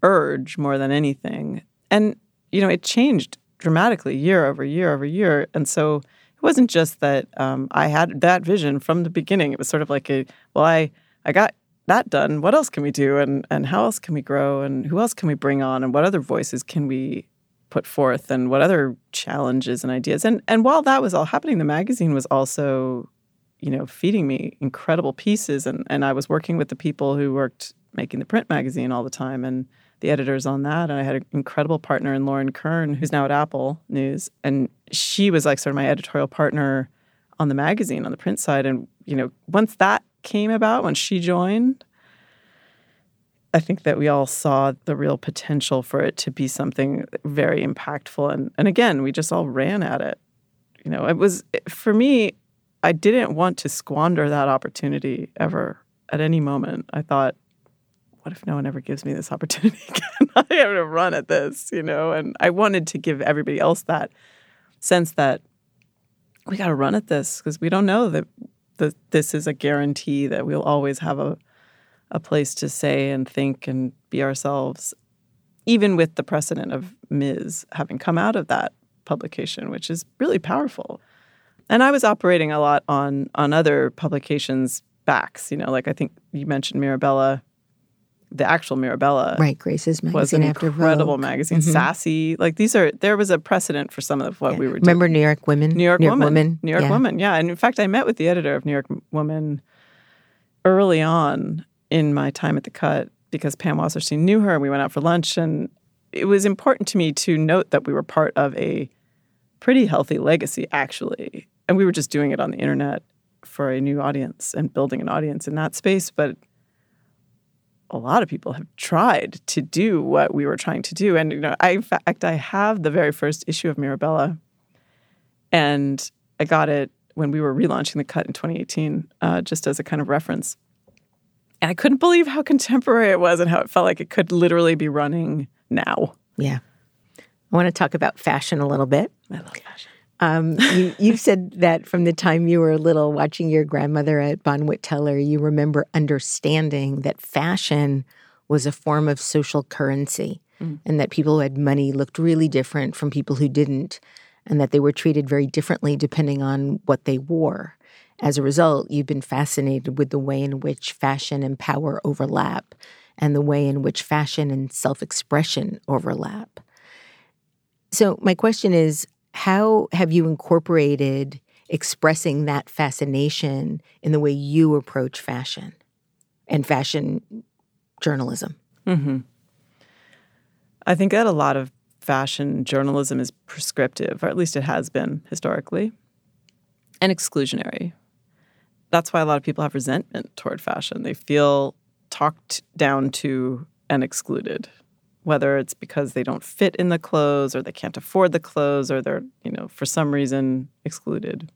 urge more than anything. And, you know, it changed dramatically year over year over year. And so it wasn't just that um, I had that vision from the beginning. It was sort of like a, well, I, I got that done, what else can we do and and how else can we grow and who else can we bring on and what other voices can we put forth and what other challenges and ideas. And and while that was all happening, the magazine was also, you know, feeding me incredible pieces and and I was working with the people who worked making the print magazine all the time and the editors on that. And I had an incredible partner in Lauren Kern, who's now at Apple News. And she was like sort of my editorial partner on the magazine on the print side. And, you know, once that came about when she joined, I think that we all saw the real potential for it to be something very impactful. And, and again, we just all ran at it. You know, it was, for me, I didn't want to squander that opportunity ever at any moment. I thought, what if no one ever gives me this opportunity again? I have to run at this, you know? And I wanted to give everybody else that sense that we got to run at this because we don't know that that this is a guarantee that we'll always have a a place to say and think and be ourselves, even with the precedent of Ms. having come out of that publication, which is really powerful. And I was operating a lot on on other publications' backs. You know, like I think you mentioned Mirabella. the actual Mirabella right, Grace's magazine was an after incredible Vogue. magazine, mm-hmm. sassy. Like these are there was a precedent for some of what we were doing. Remember New York Women? New York, Woman. New York yeah. Woman. Yeah. And in fact, I met with the editor of New York Woman early on in my time at the Cut because Pam Wasserstein knew her and we went out for lunch. And it was important to me to note that we were part of a pretty healthy legacy, actually. And we were just doing it on the internet for a new audience and building an audience in that space. But a lot of people have tried to do what we were trying to do. And you know, I in fact I have the very first issue of Mirabella, and I got it when we were relaunching the cut in 2018, uh, just as a kind of reference. And I couldn't believe how contemporary it was and how it felt like it could literally be running now. Yeah. I want to talk about fashion a little bit. I love fashion. Um, you, you've said that from the time you were little, watching your grandmother at Bonwit Teller, you remember understanding that fashion was a form of social currency and that people who had money looked really different from people who didn't, and that they were treated very differently depending on what they wore. As a result, you've been fascinated with the way in which fashion and power overlap and the way in which fashion and self expression overlap. So, my question is how have you incorporated expressing that fascination in the way you approach fashion and fashion journalism? Mm-hmm. I think that a lot of fashion journalism is prescriptive, or at least it has been historically, and exclusionary. That's why a lot of people have resentment toward fashion. They feel talked down to and excluded, whether it's because they don't fit in the clothes or they can't afford the clothes or they're, you know, for some reason excluded.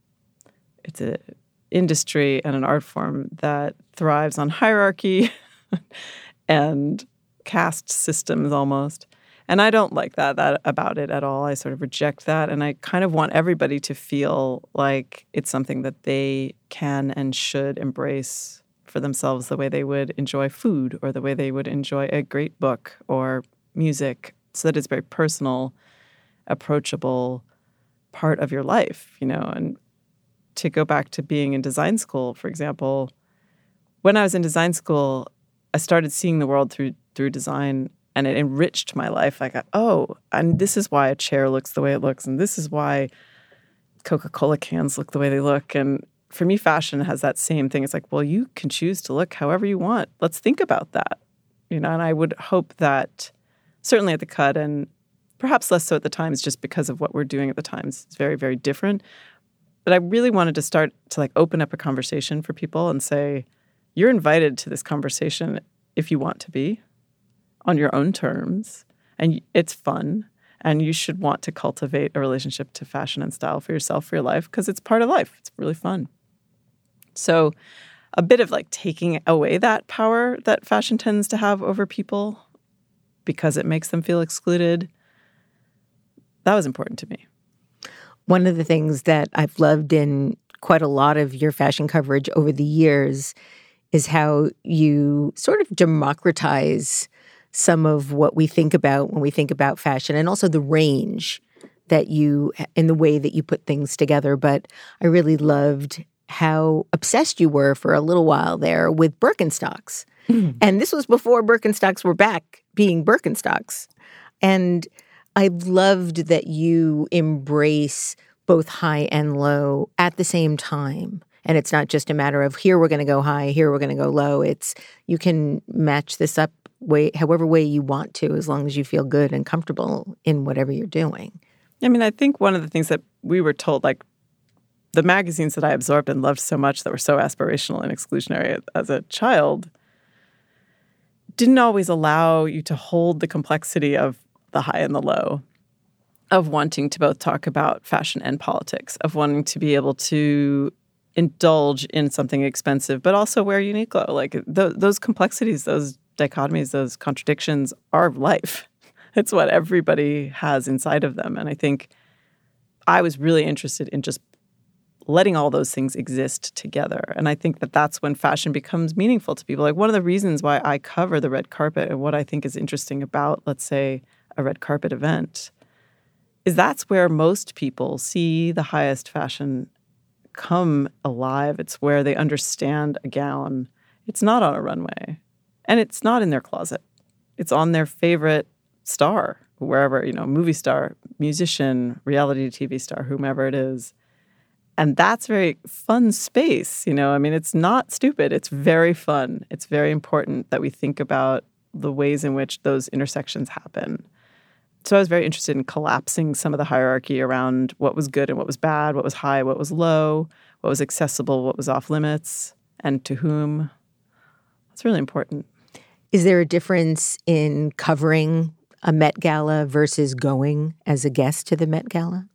It's an industry and an art form that thrives on hierarchy and caste systems almost. And I don't like that, that about it at all. I sort of reject that. And I kind of want everybody to feel like it's something that they can and should embrace for themselves the way they would enjoy food or the way they would enjoy a great book or music. So that it's very personal, approachable part of your life, you know. And to go back to being in design school, for example, when I was in design school, I started seeing the world through through design and it enriched my life. Got, oh, and this is why a chair looks the way it looks, and this is why Coca-Cola cans look the way they look. And for me, fashion has that same thing. It's like, well, you can choose to look however you want. Let's think about that. You know, and I would hope that certainly at the cut and perhaps less so at the times just because of what we're doing at the times. It's very, very different. But I really wanted to start to like open up a conversation for people and say, you're invited to this conversation if you want to be on your own terms and it's fun and you should want to cultivate a relationship to fashion and style for yourself for your life because it's part of life it's really fun so a bit of like taking away that power that fashion tends to have over people because it makes them feel excluded that was important to me. One of the things that I've loved in quite a lot of your fashion coverage over the years is how you sort of democratize some of what we think about when we think about fashion and also the range that you in the way that you put things together. But i really loved how obsessed you were for a little while there with birkenstocks. Mm. And this was before birkenstocks were back being birkenstocks. And i loved that you embrace both high and low at the same time. And it's not just a matter of here we're going to go high here we're going to go low. It's you can match this up way however way you want to as long as you feel good and comfortable in whatever you're doing. I mean, I think one of the things that we were told, like the magazines that I absorbed and loved so much that were so aspirational and exclusionary as a child, didn't always allow you to hold the complexity of the high and the low, of wanting to both talk about fashion and politics, of wanting to be able to indulge in something expensive, but also wear Uniqlo. Like th- those complexities, those dichotomies, those contradictions are life. It's what everybody has inside of them. And I think I was really interested in just letting all those things exist together. And I think that that's when fashion becomes meaningful to people. Like one of the reasons why I cover the red carpet and what I think is interesting about, let's say, a red carpet event is that's where most people see the highest fashion come alive. It's where they understand a gown. It's not on a runway. And it's not in their closet. It's on their favorite star, wherever, you know, movie star, musician, reality TV star, whomever it is. And that's very fun space, you know. I mean, it's not stupid. It's very fun. It's very important that we think about the ways in which those intersections happen. So I was very interested in collapsing some of the hierarchy around what was good and what was bad, what was high, what was low, what was accessible, what was off limits, and to whom. That's really important. Is there a difference in covering a Met Gala versus going as a guest to the Met Gala?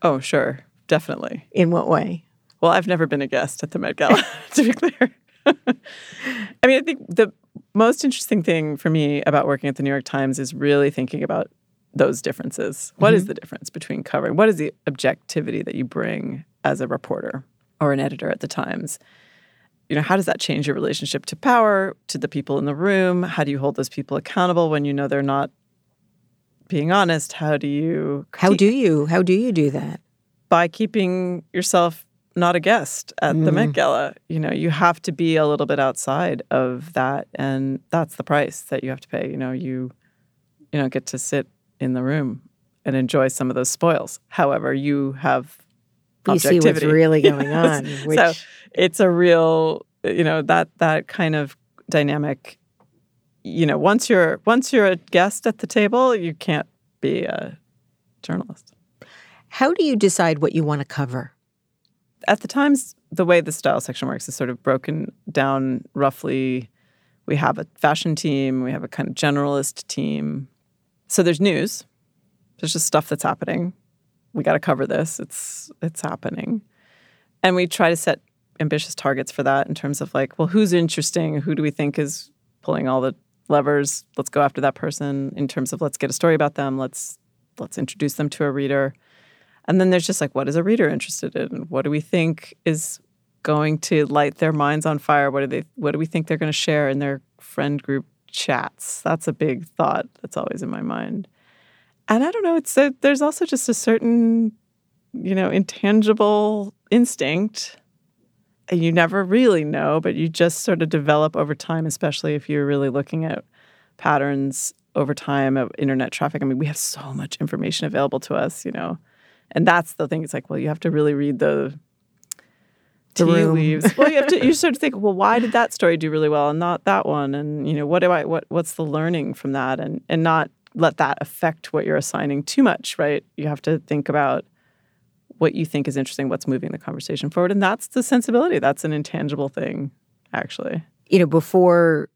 Oh, sure. Definitely. In what way? Well, I've never been a guest at the Met Gala, to be clear. I mean, I think the most interesting thing for me about working at the New York Times is really thinking about those differences. What mm-hmm. is the difference between covering? What is the objectivity that you bring as a reporter or an editor at the Times? You know, how does that change your relationship to power, to the people in the room? How do you hold those people accountable when you know they're not being honest? How do you critique? How do you how do you do that? By keeping yourself not a guest at mm. the Met mm. Gala. You know, you have to be a little bit outside of that, and that's the price that you have to pay. You know, you you know get to sit in the room and enjoy some of those spoils. However, you have you see what's really going on. Which... So it's a real, you know, that that kind of dynamic. You know, once you're once you're a guest at the table, you can't be a journalist. How do you decide what you want to cover? At the Times, the way the style section works is sort of broken down roughly. We have a fashion team, we have a kind of generalist team, so there's news. There's just stuff that's happening. We got to cover this. It's it's happening. And we try to set ambitious targets for that in terms of like, well, who's interesting? Who do we think is pulling all the levers? Let's go after that person in terms of let's get a story about them. Let's let's introduce them to a reader. And then there's just like, what is a reader interested in? What do we think is going to light their minds on fire? What do they what do we think they're going to share in their friend group chats. That's a big thought that's always in my mind. And I don't know, it's a, there's also just a certain, you know, intangible instinct. And you never really know, but you just sort of develop over time, especially if you're really looking at patterns over time of internet traffic. I mean, we have so much information available to us, you know. And that's the thing. It's like, well, you have to really read the tea room. leaves. well, you have to you sort of think, well, why did that story do really well and not that one? And you know, what do I what what's the learning from that? And and not let that affect what you're assigning too much, right? You have to think about what you think is interesting, what's moving the conversation forward, and that's the sensibility. That's an intangible thing, actually. You know, before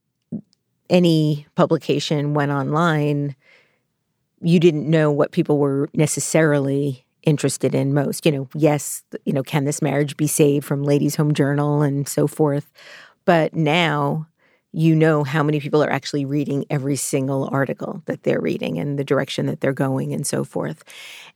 any publication went online, you didn't know what people were necessarily interested in most. You know, yes, you know, can this marriage be saved from Ladies Home Journal and so forth? But now you know how many people are actually reading every single article that they're reading and the direction that they're going and so forth.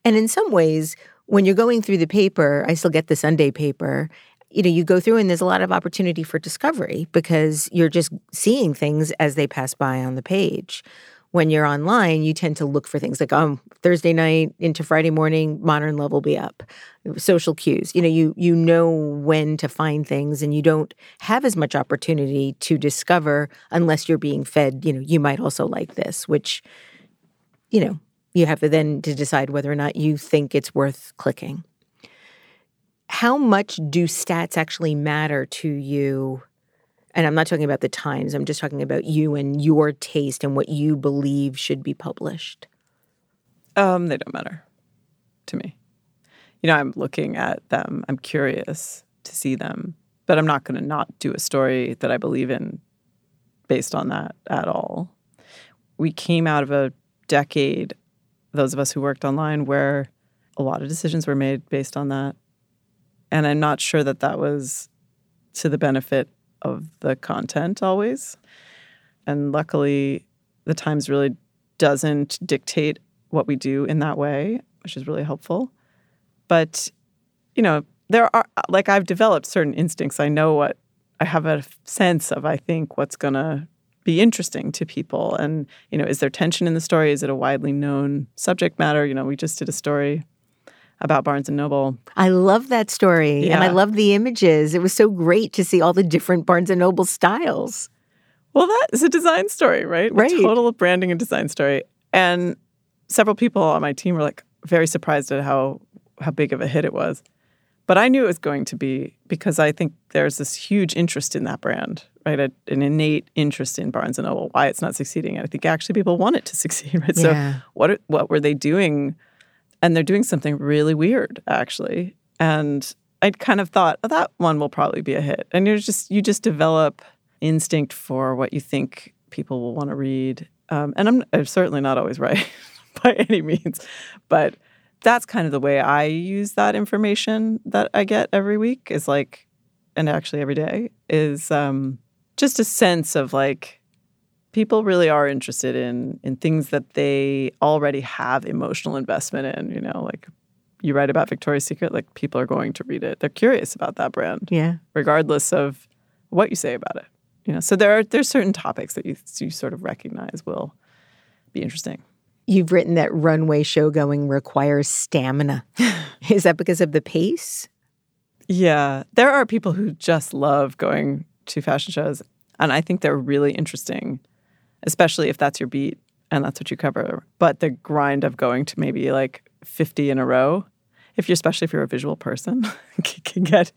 And in some ways, when you're going through the paper, I still get the Sunday paper. You know, you go through and there's a lot of opportunity for discovery because you're just seeing things as they pass by on the page when you're online, you tend to look for things like, um, Thursday night into Friday morning, modern love will be up. Social cues. You know, you you know when to find things and you don't have as much opportunity to discover unless you're being fed, you know, you might also like this, which, you know, you have to then to decide whether or not you think it's worth clicking. How much do stats actually matter to you and I'm not talking about the Times, I'm just talking about you and your taste and what you believe should be published. Um, they don't matter to me. You know, I'm looking at them, I'm curious to see them, but I'm not going to not do a story that I believe in based on that at all. We came out of a decade, those of us who worked online, where a lot of decisions were made based on that. And I'm not sure that that was to the benefit of the content always. And luckily, the Times really doesn't dictate what we do in that way, which is really helpful. But, you know, there are, like, I've developed certain instincts. I know what, I have a sense of, I think, what's going to be interesting to people. And, you know, is there tension in the story? Is it a widely known subject matter? You know, we just did a story about Barnes and Noble. I love that story. Yeah. And I love the images. It was so great to see all the different Barnes and Noble styles. Well, that is a design story, right? Right. A total branding and design story. And several people on my team were like very surprised at how how big of a hit it was. But I knew it was going to be because I think there's this huge interest in that brand, right? A, an innate interest in Barnes and Noble, why it's not succeeding. And I think actually people want it to succeed, right? Yeah. So what what were they doing? And they're doing something really weird, actually. And I kind of thought oh, that one will probably be a hit. And you're just you just develop instinct for what you think people will want to read. Um, and I'm, I'm certainly not always right by any means, but that's kind of the way I use that information that I get every week is like, and actually every day is um, just a sense of like people really are interested in in things that they already have emotional investment in. You know, like you write about Victoria's Secret, like people are going to read it. They're curious about that brand, Yeah. regardless of what you say about it. You know, so there are there's certain topics that you you sort of recognize will be interesting. You've written that runway show going requires stamina. Is that because of the pace? Yeah, there are people who just love going to fashion shows, and I think they're really interesting, especially if that's your beat and that's what you cover. But the grind of going to maybe like 50 in a row, if you're especially if you're a visual person, can get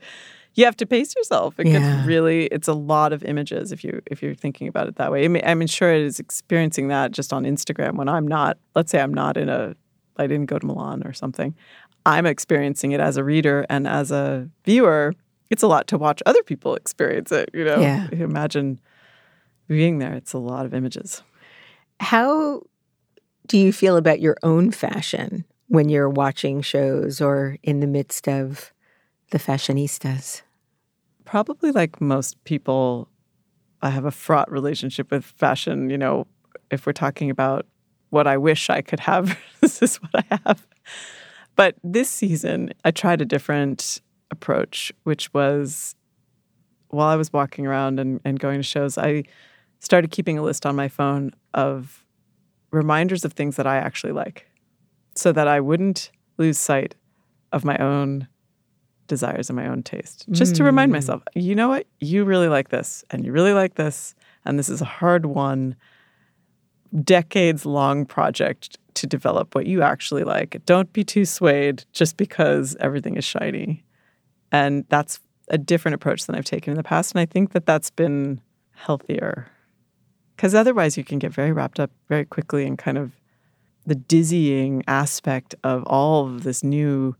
you have to pace yourself. It Yeah. gets really it's a lot of images if you if you're thinking about it that way. I mean, I'm sure it is experiencing that just on Instagram when I'm not. Let's say I'm not in a I didn't go to Milan or something. I'm experiencing it as a reader and as a viewer. It's a lot to watch other people experience it. You know, Yeah. imagine being there. It's a lot of images. How do you feel about your own fashion when you're watching shows or in the midst of the fashionistas? Probably like most people, I have a fraught relationship with fashion. You know, if we're talking about what I wish I could have, this is what I have. But this season, I tried a different approach, which was while I was walking around and, and going to shows, I started keeping a list on my phone of reminders of things that I actually like so that I wouldn't lose sight of my own desires and my own taste. Just to remind hmm. myself, you know what? You really like this and you really like this. And this is a hard one, decades long project to develop what you actually like. Don't be too swayed just because everything is shiny. And that's a different approach than I've taken in the past. And I think that that's been healthier because otherwise you can get very wrapped up very quickly in kind of the dizzying aspect of all of this new,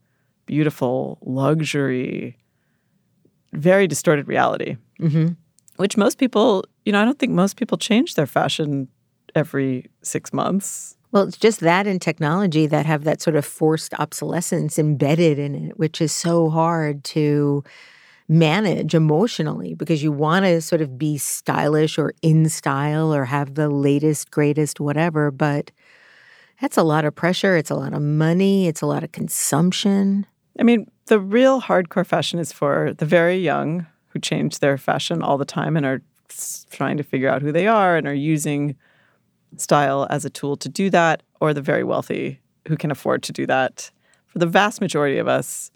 beautiful luxury, very distorted reality, Mm-hmm. which most people, you know, I don't think most people change their fashion every six months. Well, it's just that and technology that have that sort of forced obsolescence embedded in it, which is so hard to manage emotionally because you want to sort of be stylish or in style or have the latest, greatest, whatever. But that's a lot of pressure. It's a lot of money. It's a lot of consumption. I mean, the real hardcore fashion is for the very young who change their fashion all the time and are trying to figure out who they are and are using style as a tool to do that, or the very wealthy who can afford to do that. For the vast majority of us,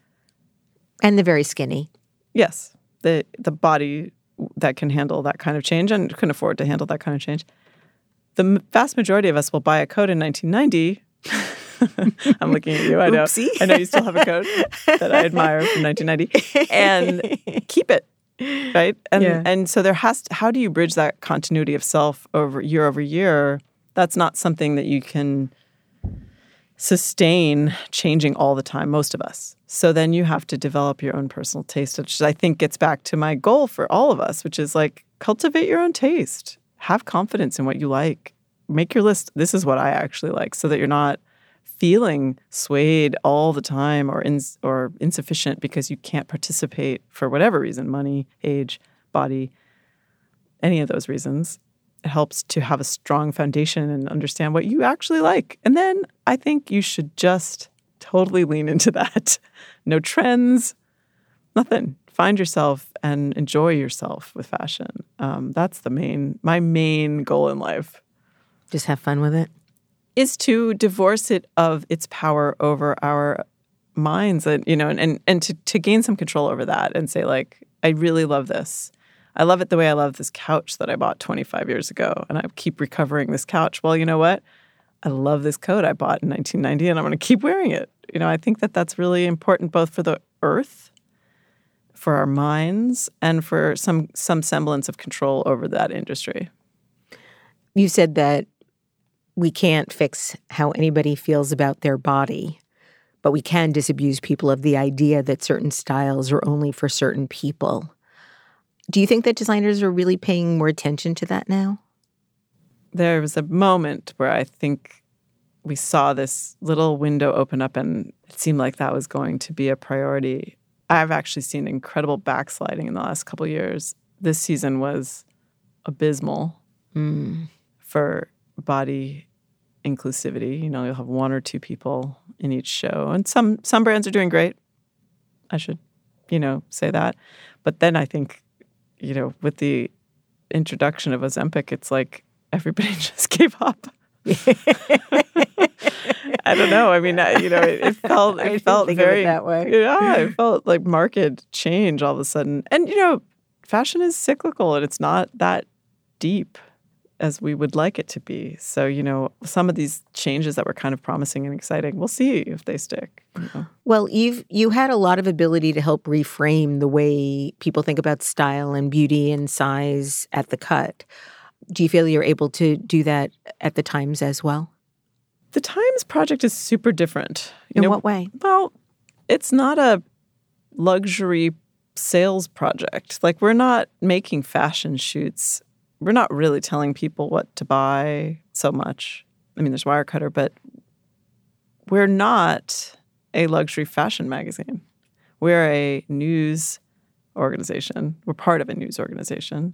And the very skinny. Yes, the the body that can handle that kind of change and can afford to handle that kind of change. The vast majority of us will buy a coat in 1990. I'm looking at you. I know. Oopsie. I know you still have a coat that I admire from 1990, and keep it right. And Yeah. and so there has. To, how do you bridge that continuity of self over year over year? That's not something that you can sustain changing all the time, most of us. So then you have to develop your own personal taste, which I think gets back to my goal for all of us, which is like cultivate your own taste. Have confidence in what you like. Make your list. This is what I actually like, so that you're not feeling swayed all the time or ins or insufficient because you can't participate for whatever reason, money, age, body, any of those reasons. It helps to have a strong foundation and understand what you actually like. And then I think you should just totally lean into that. No trends, nothing. Find yourself and enjoy yourself with fashion. Um, that's the main, my main goal in life Just have fun with it. is to divorce it of its power over our minds and you know and, and, and to, to gain some control over that and say like i really love this I love it the way I love this couch that I bought 25 years ago, and I keep recovering this couch. Well, you know what? I love this coat I bought in 1990, and I'm going to keep wearing it. You know, I think that that's really important both for the earth, for our minds, and for some some semblance of control over that industry. You said that we can't fix how anybody feels about their body, but we can disabuse people of the idea that certain styles are only for certain people. Do you think that designers are really paying more attention to that now? There was a moment where I think we saw this little window open up and it seemed like that was going to be a priority. I've actually seen incredible backsliding in the last couple years. This season was abysmal Mm. for body inclusivity. You know, you'll have one or two people in each show, and some some brands are doing great. I should, you know, say that. But then I think, you know, with the introduction of Ozempic, it's like everybody just gave up. I don't know. I mean, I- you know, it, it felt it didn't felt of it very that way. Yeah, it felt like market change all of a sudden. And you know, fashion is cyclical and it's not that deep as we would like it to be. So, you know, some of these changes that were kind of promising and exciting, we'll see if they stick. you know. Well, you've you had a lot of ability to help reframe the way people think about style and beauty and size at the cut. Do you feel you're able to do that at the Times as well? The Times project is super different. You In know, what way? Well, it's not a luxury sales project. Like we're not making fashion shoots. We're not really telling people what to buy so much. I mean, there's Wirecutter, but we're not a luxury fashion magazine. We're a news organization. We're part of a news organization.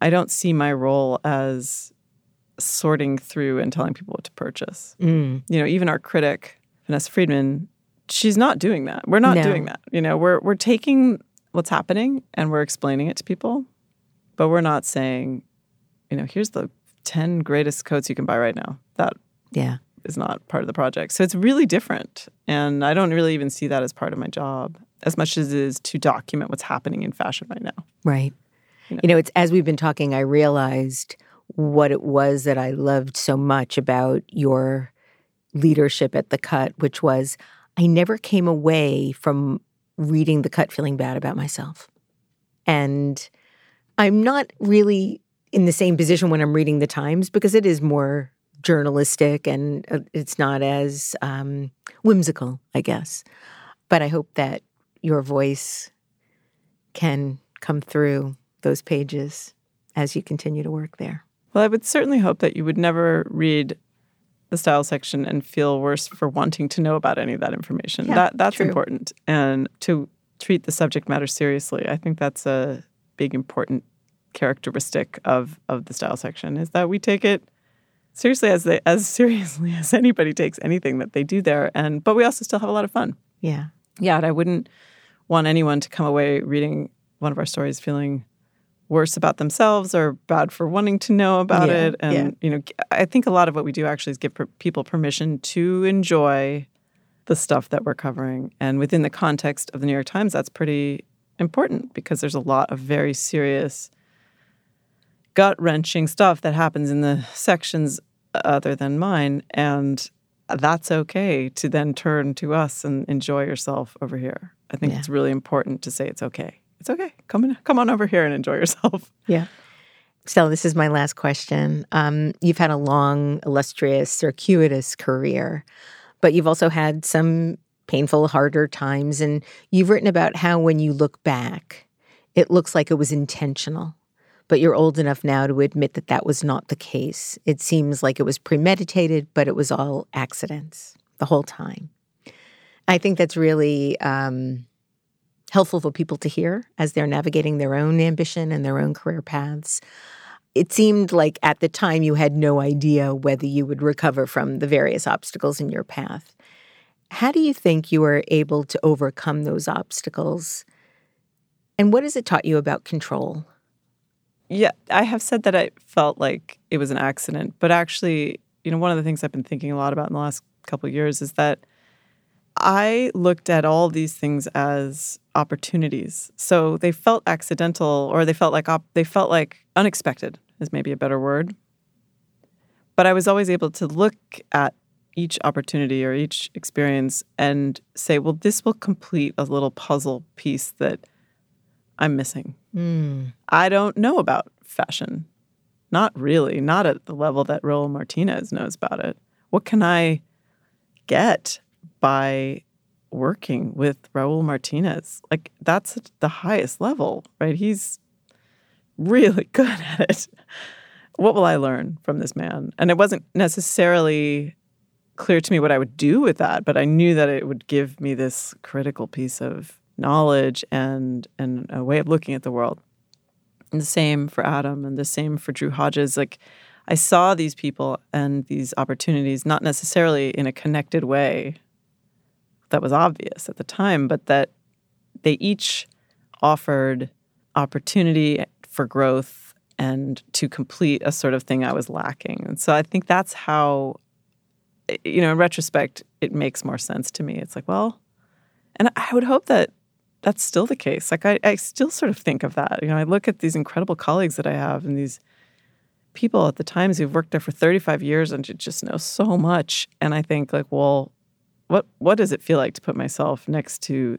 I don't see my role as sorting through and telling people what to purchase Mm. you know, even our critic, Vanessa Friedman, she's not doing that. We're not No. doing that. You know, we're we're taking what's happening and we're explaining it to people, but we're not saying, you know, here's the 10 greatest coats you can buy right now. That Yeah. is not part of the project. So it's really different. And I don't really even see that as part of my job as much as it is to document what's happening in fashion right now. Right. You know. You know, it's as we've been talking, I realized what it was that I loved so much about your leadership at the cut, which was I never came away from reading the cut feeling bad about myself. And I'm not really in the same position when I'm reading the Times because it is more journalistic and uh, it's not as um, whimsical, I guess. But I hope that your voice can come through those pages as you continue to work there. Well, I would certainly hope that you would never read the style section and feel worse for wanting to know about any of that information. Yeah, that that's true. important. And to treat the subject matter seriously, I think that's a big important characteristic of of the style section is that we take it seriously as they as seriously as anybody takes anything that they do there and but we also still have a lot of fun. Yeah. Yeah, and I wouldn't want anyone to come away reading one of our stories feeling worse about themselves or bad for wanting to know about Yeah, it. And yeah. you know, I think a lot of what we do actually is give per- people permission to enjoy the stuff that we're covering. And within the context of the New York Times, that's pretty important because there's a lot of very serious, gut wrenching stuff that happens in the sections other than mine. And that's okay to then turn to us and enjoy yourself over here. I think Yeah. it's really important to say it's okay. It's okay. Come in, come on over here and enjoy yourself. Yeah. Stella, this is my last question. Um, you've had a long, illustrious, circuitous career, but you've also had some painful, harder times. And you've written about how when you look back, it looks like it was intentional. But you're old enough now to admit that that was not the case. It seems like it was premeditated, but it was all accidents the whole time. I think that's really um, helpful for people to hear as they're navigating their own ambition and their own career paths. It seemed like at the time you had no idea whether you would recover from the various obstacles in your path. How do you think you were able to overcome those obstacles? And what has it taught you about control? Yeah, I have said that I felt like it was an accident, but actually, you know, one of the things I've been thinking a lot about in the last couple of years is that I looked at all these things as opportunities. So they felt accidental or they felt like op- they felt like unexpected is maybe a better word. But I was always able to look at each opportunity or each experience and say, well, this will complete a little puzzle piece that I'm missing. Mm. I don't know about fashion. Not really, not at the level that Raul Martinez knows about it. What can I get by working with Raul Martinez? Like, that's the highest level, right? He's really good at it. What will I learn from this man? And it wasn't necessarily clear to me what I would do with that, but I knew that it would give me this critical piece of knowledge and and a way of looking at the world. And the same for Adam and the same for Drew Hodges. Like I saw these people and these opportunities not necessarily in a connected way that was obvious at the time, but that they each offered opportunity for growth and to complete a sort of thing I was lacking. And so I think that's how, you know, in retrospect, it makes more sense to me. It's like, well, and I would hope that that's still the case. Like I, I still sort of think of that. You know, I look at these incredible colleagues that I have and these people at the Times who've worked there for 35 years and just know so much. And I think like, well, what what does it feel like to put myself next to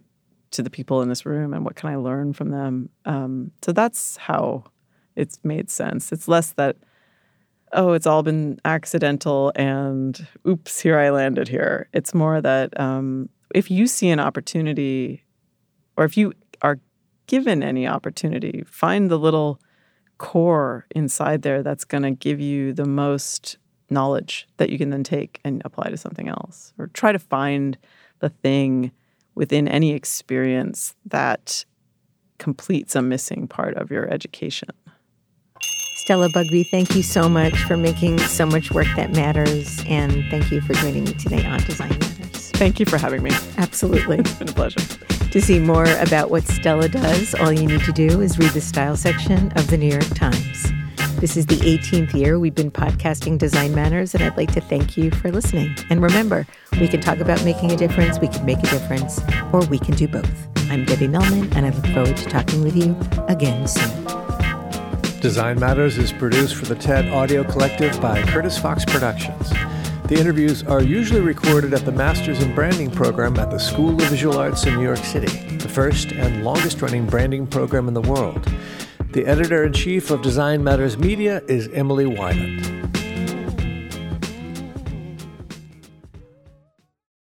to the people in this room and what can I learn from them? Um, so that's how it's made sense. It's less that oh, it's all been accidental and oops, here I landed here. It's more that um, if you see an opportunity or if you are given any opportunity, find the little core inside there that's going to give you the most knowledge that you can then take and apply to something else. Or try to find the thing within any experience that completes a missing part of your education. Stella Bugbee, thank you so much for making so much work that matters. And thank you for joining me today on Design Matters. Thank you for having me. Absolutely. it's been a pleasure. To see more about what Stella does, all you need to do is read the style section of the New York Times. This is the 18th year we've been podcasting Design Matters, and I'd like to thank you for listening. And remember, we can talk about making a difference, we can make a difference, or we can do both. I'm Debbie Millman, and I look forward to talking with you again soon. Design Matters is produced for the TED Audio Collective by Curtis Fox Productions. The interviews are usually recorded at the Masters in Branding program at the School of Visual Arts in New York City, the first and longest running branding program in the world. The editor in chief of Design Matters Media is Emily Weiland.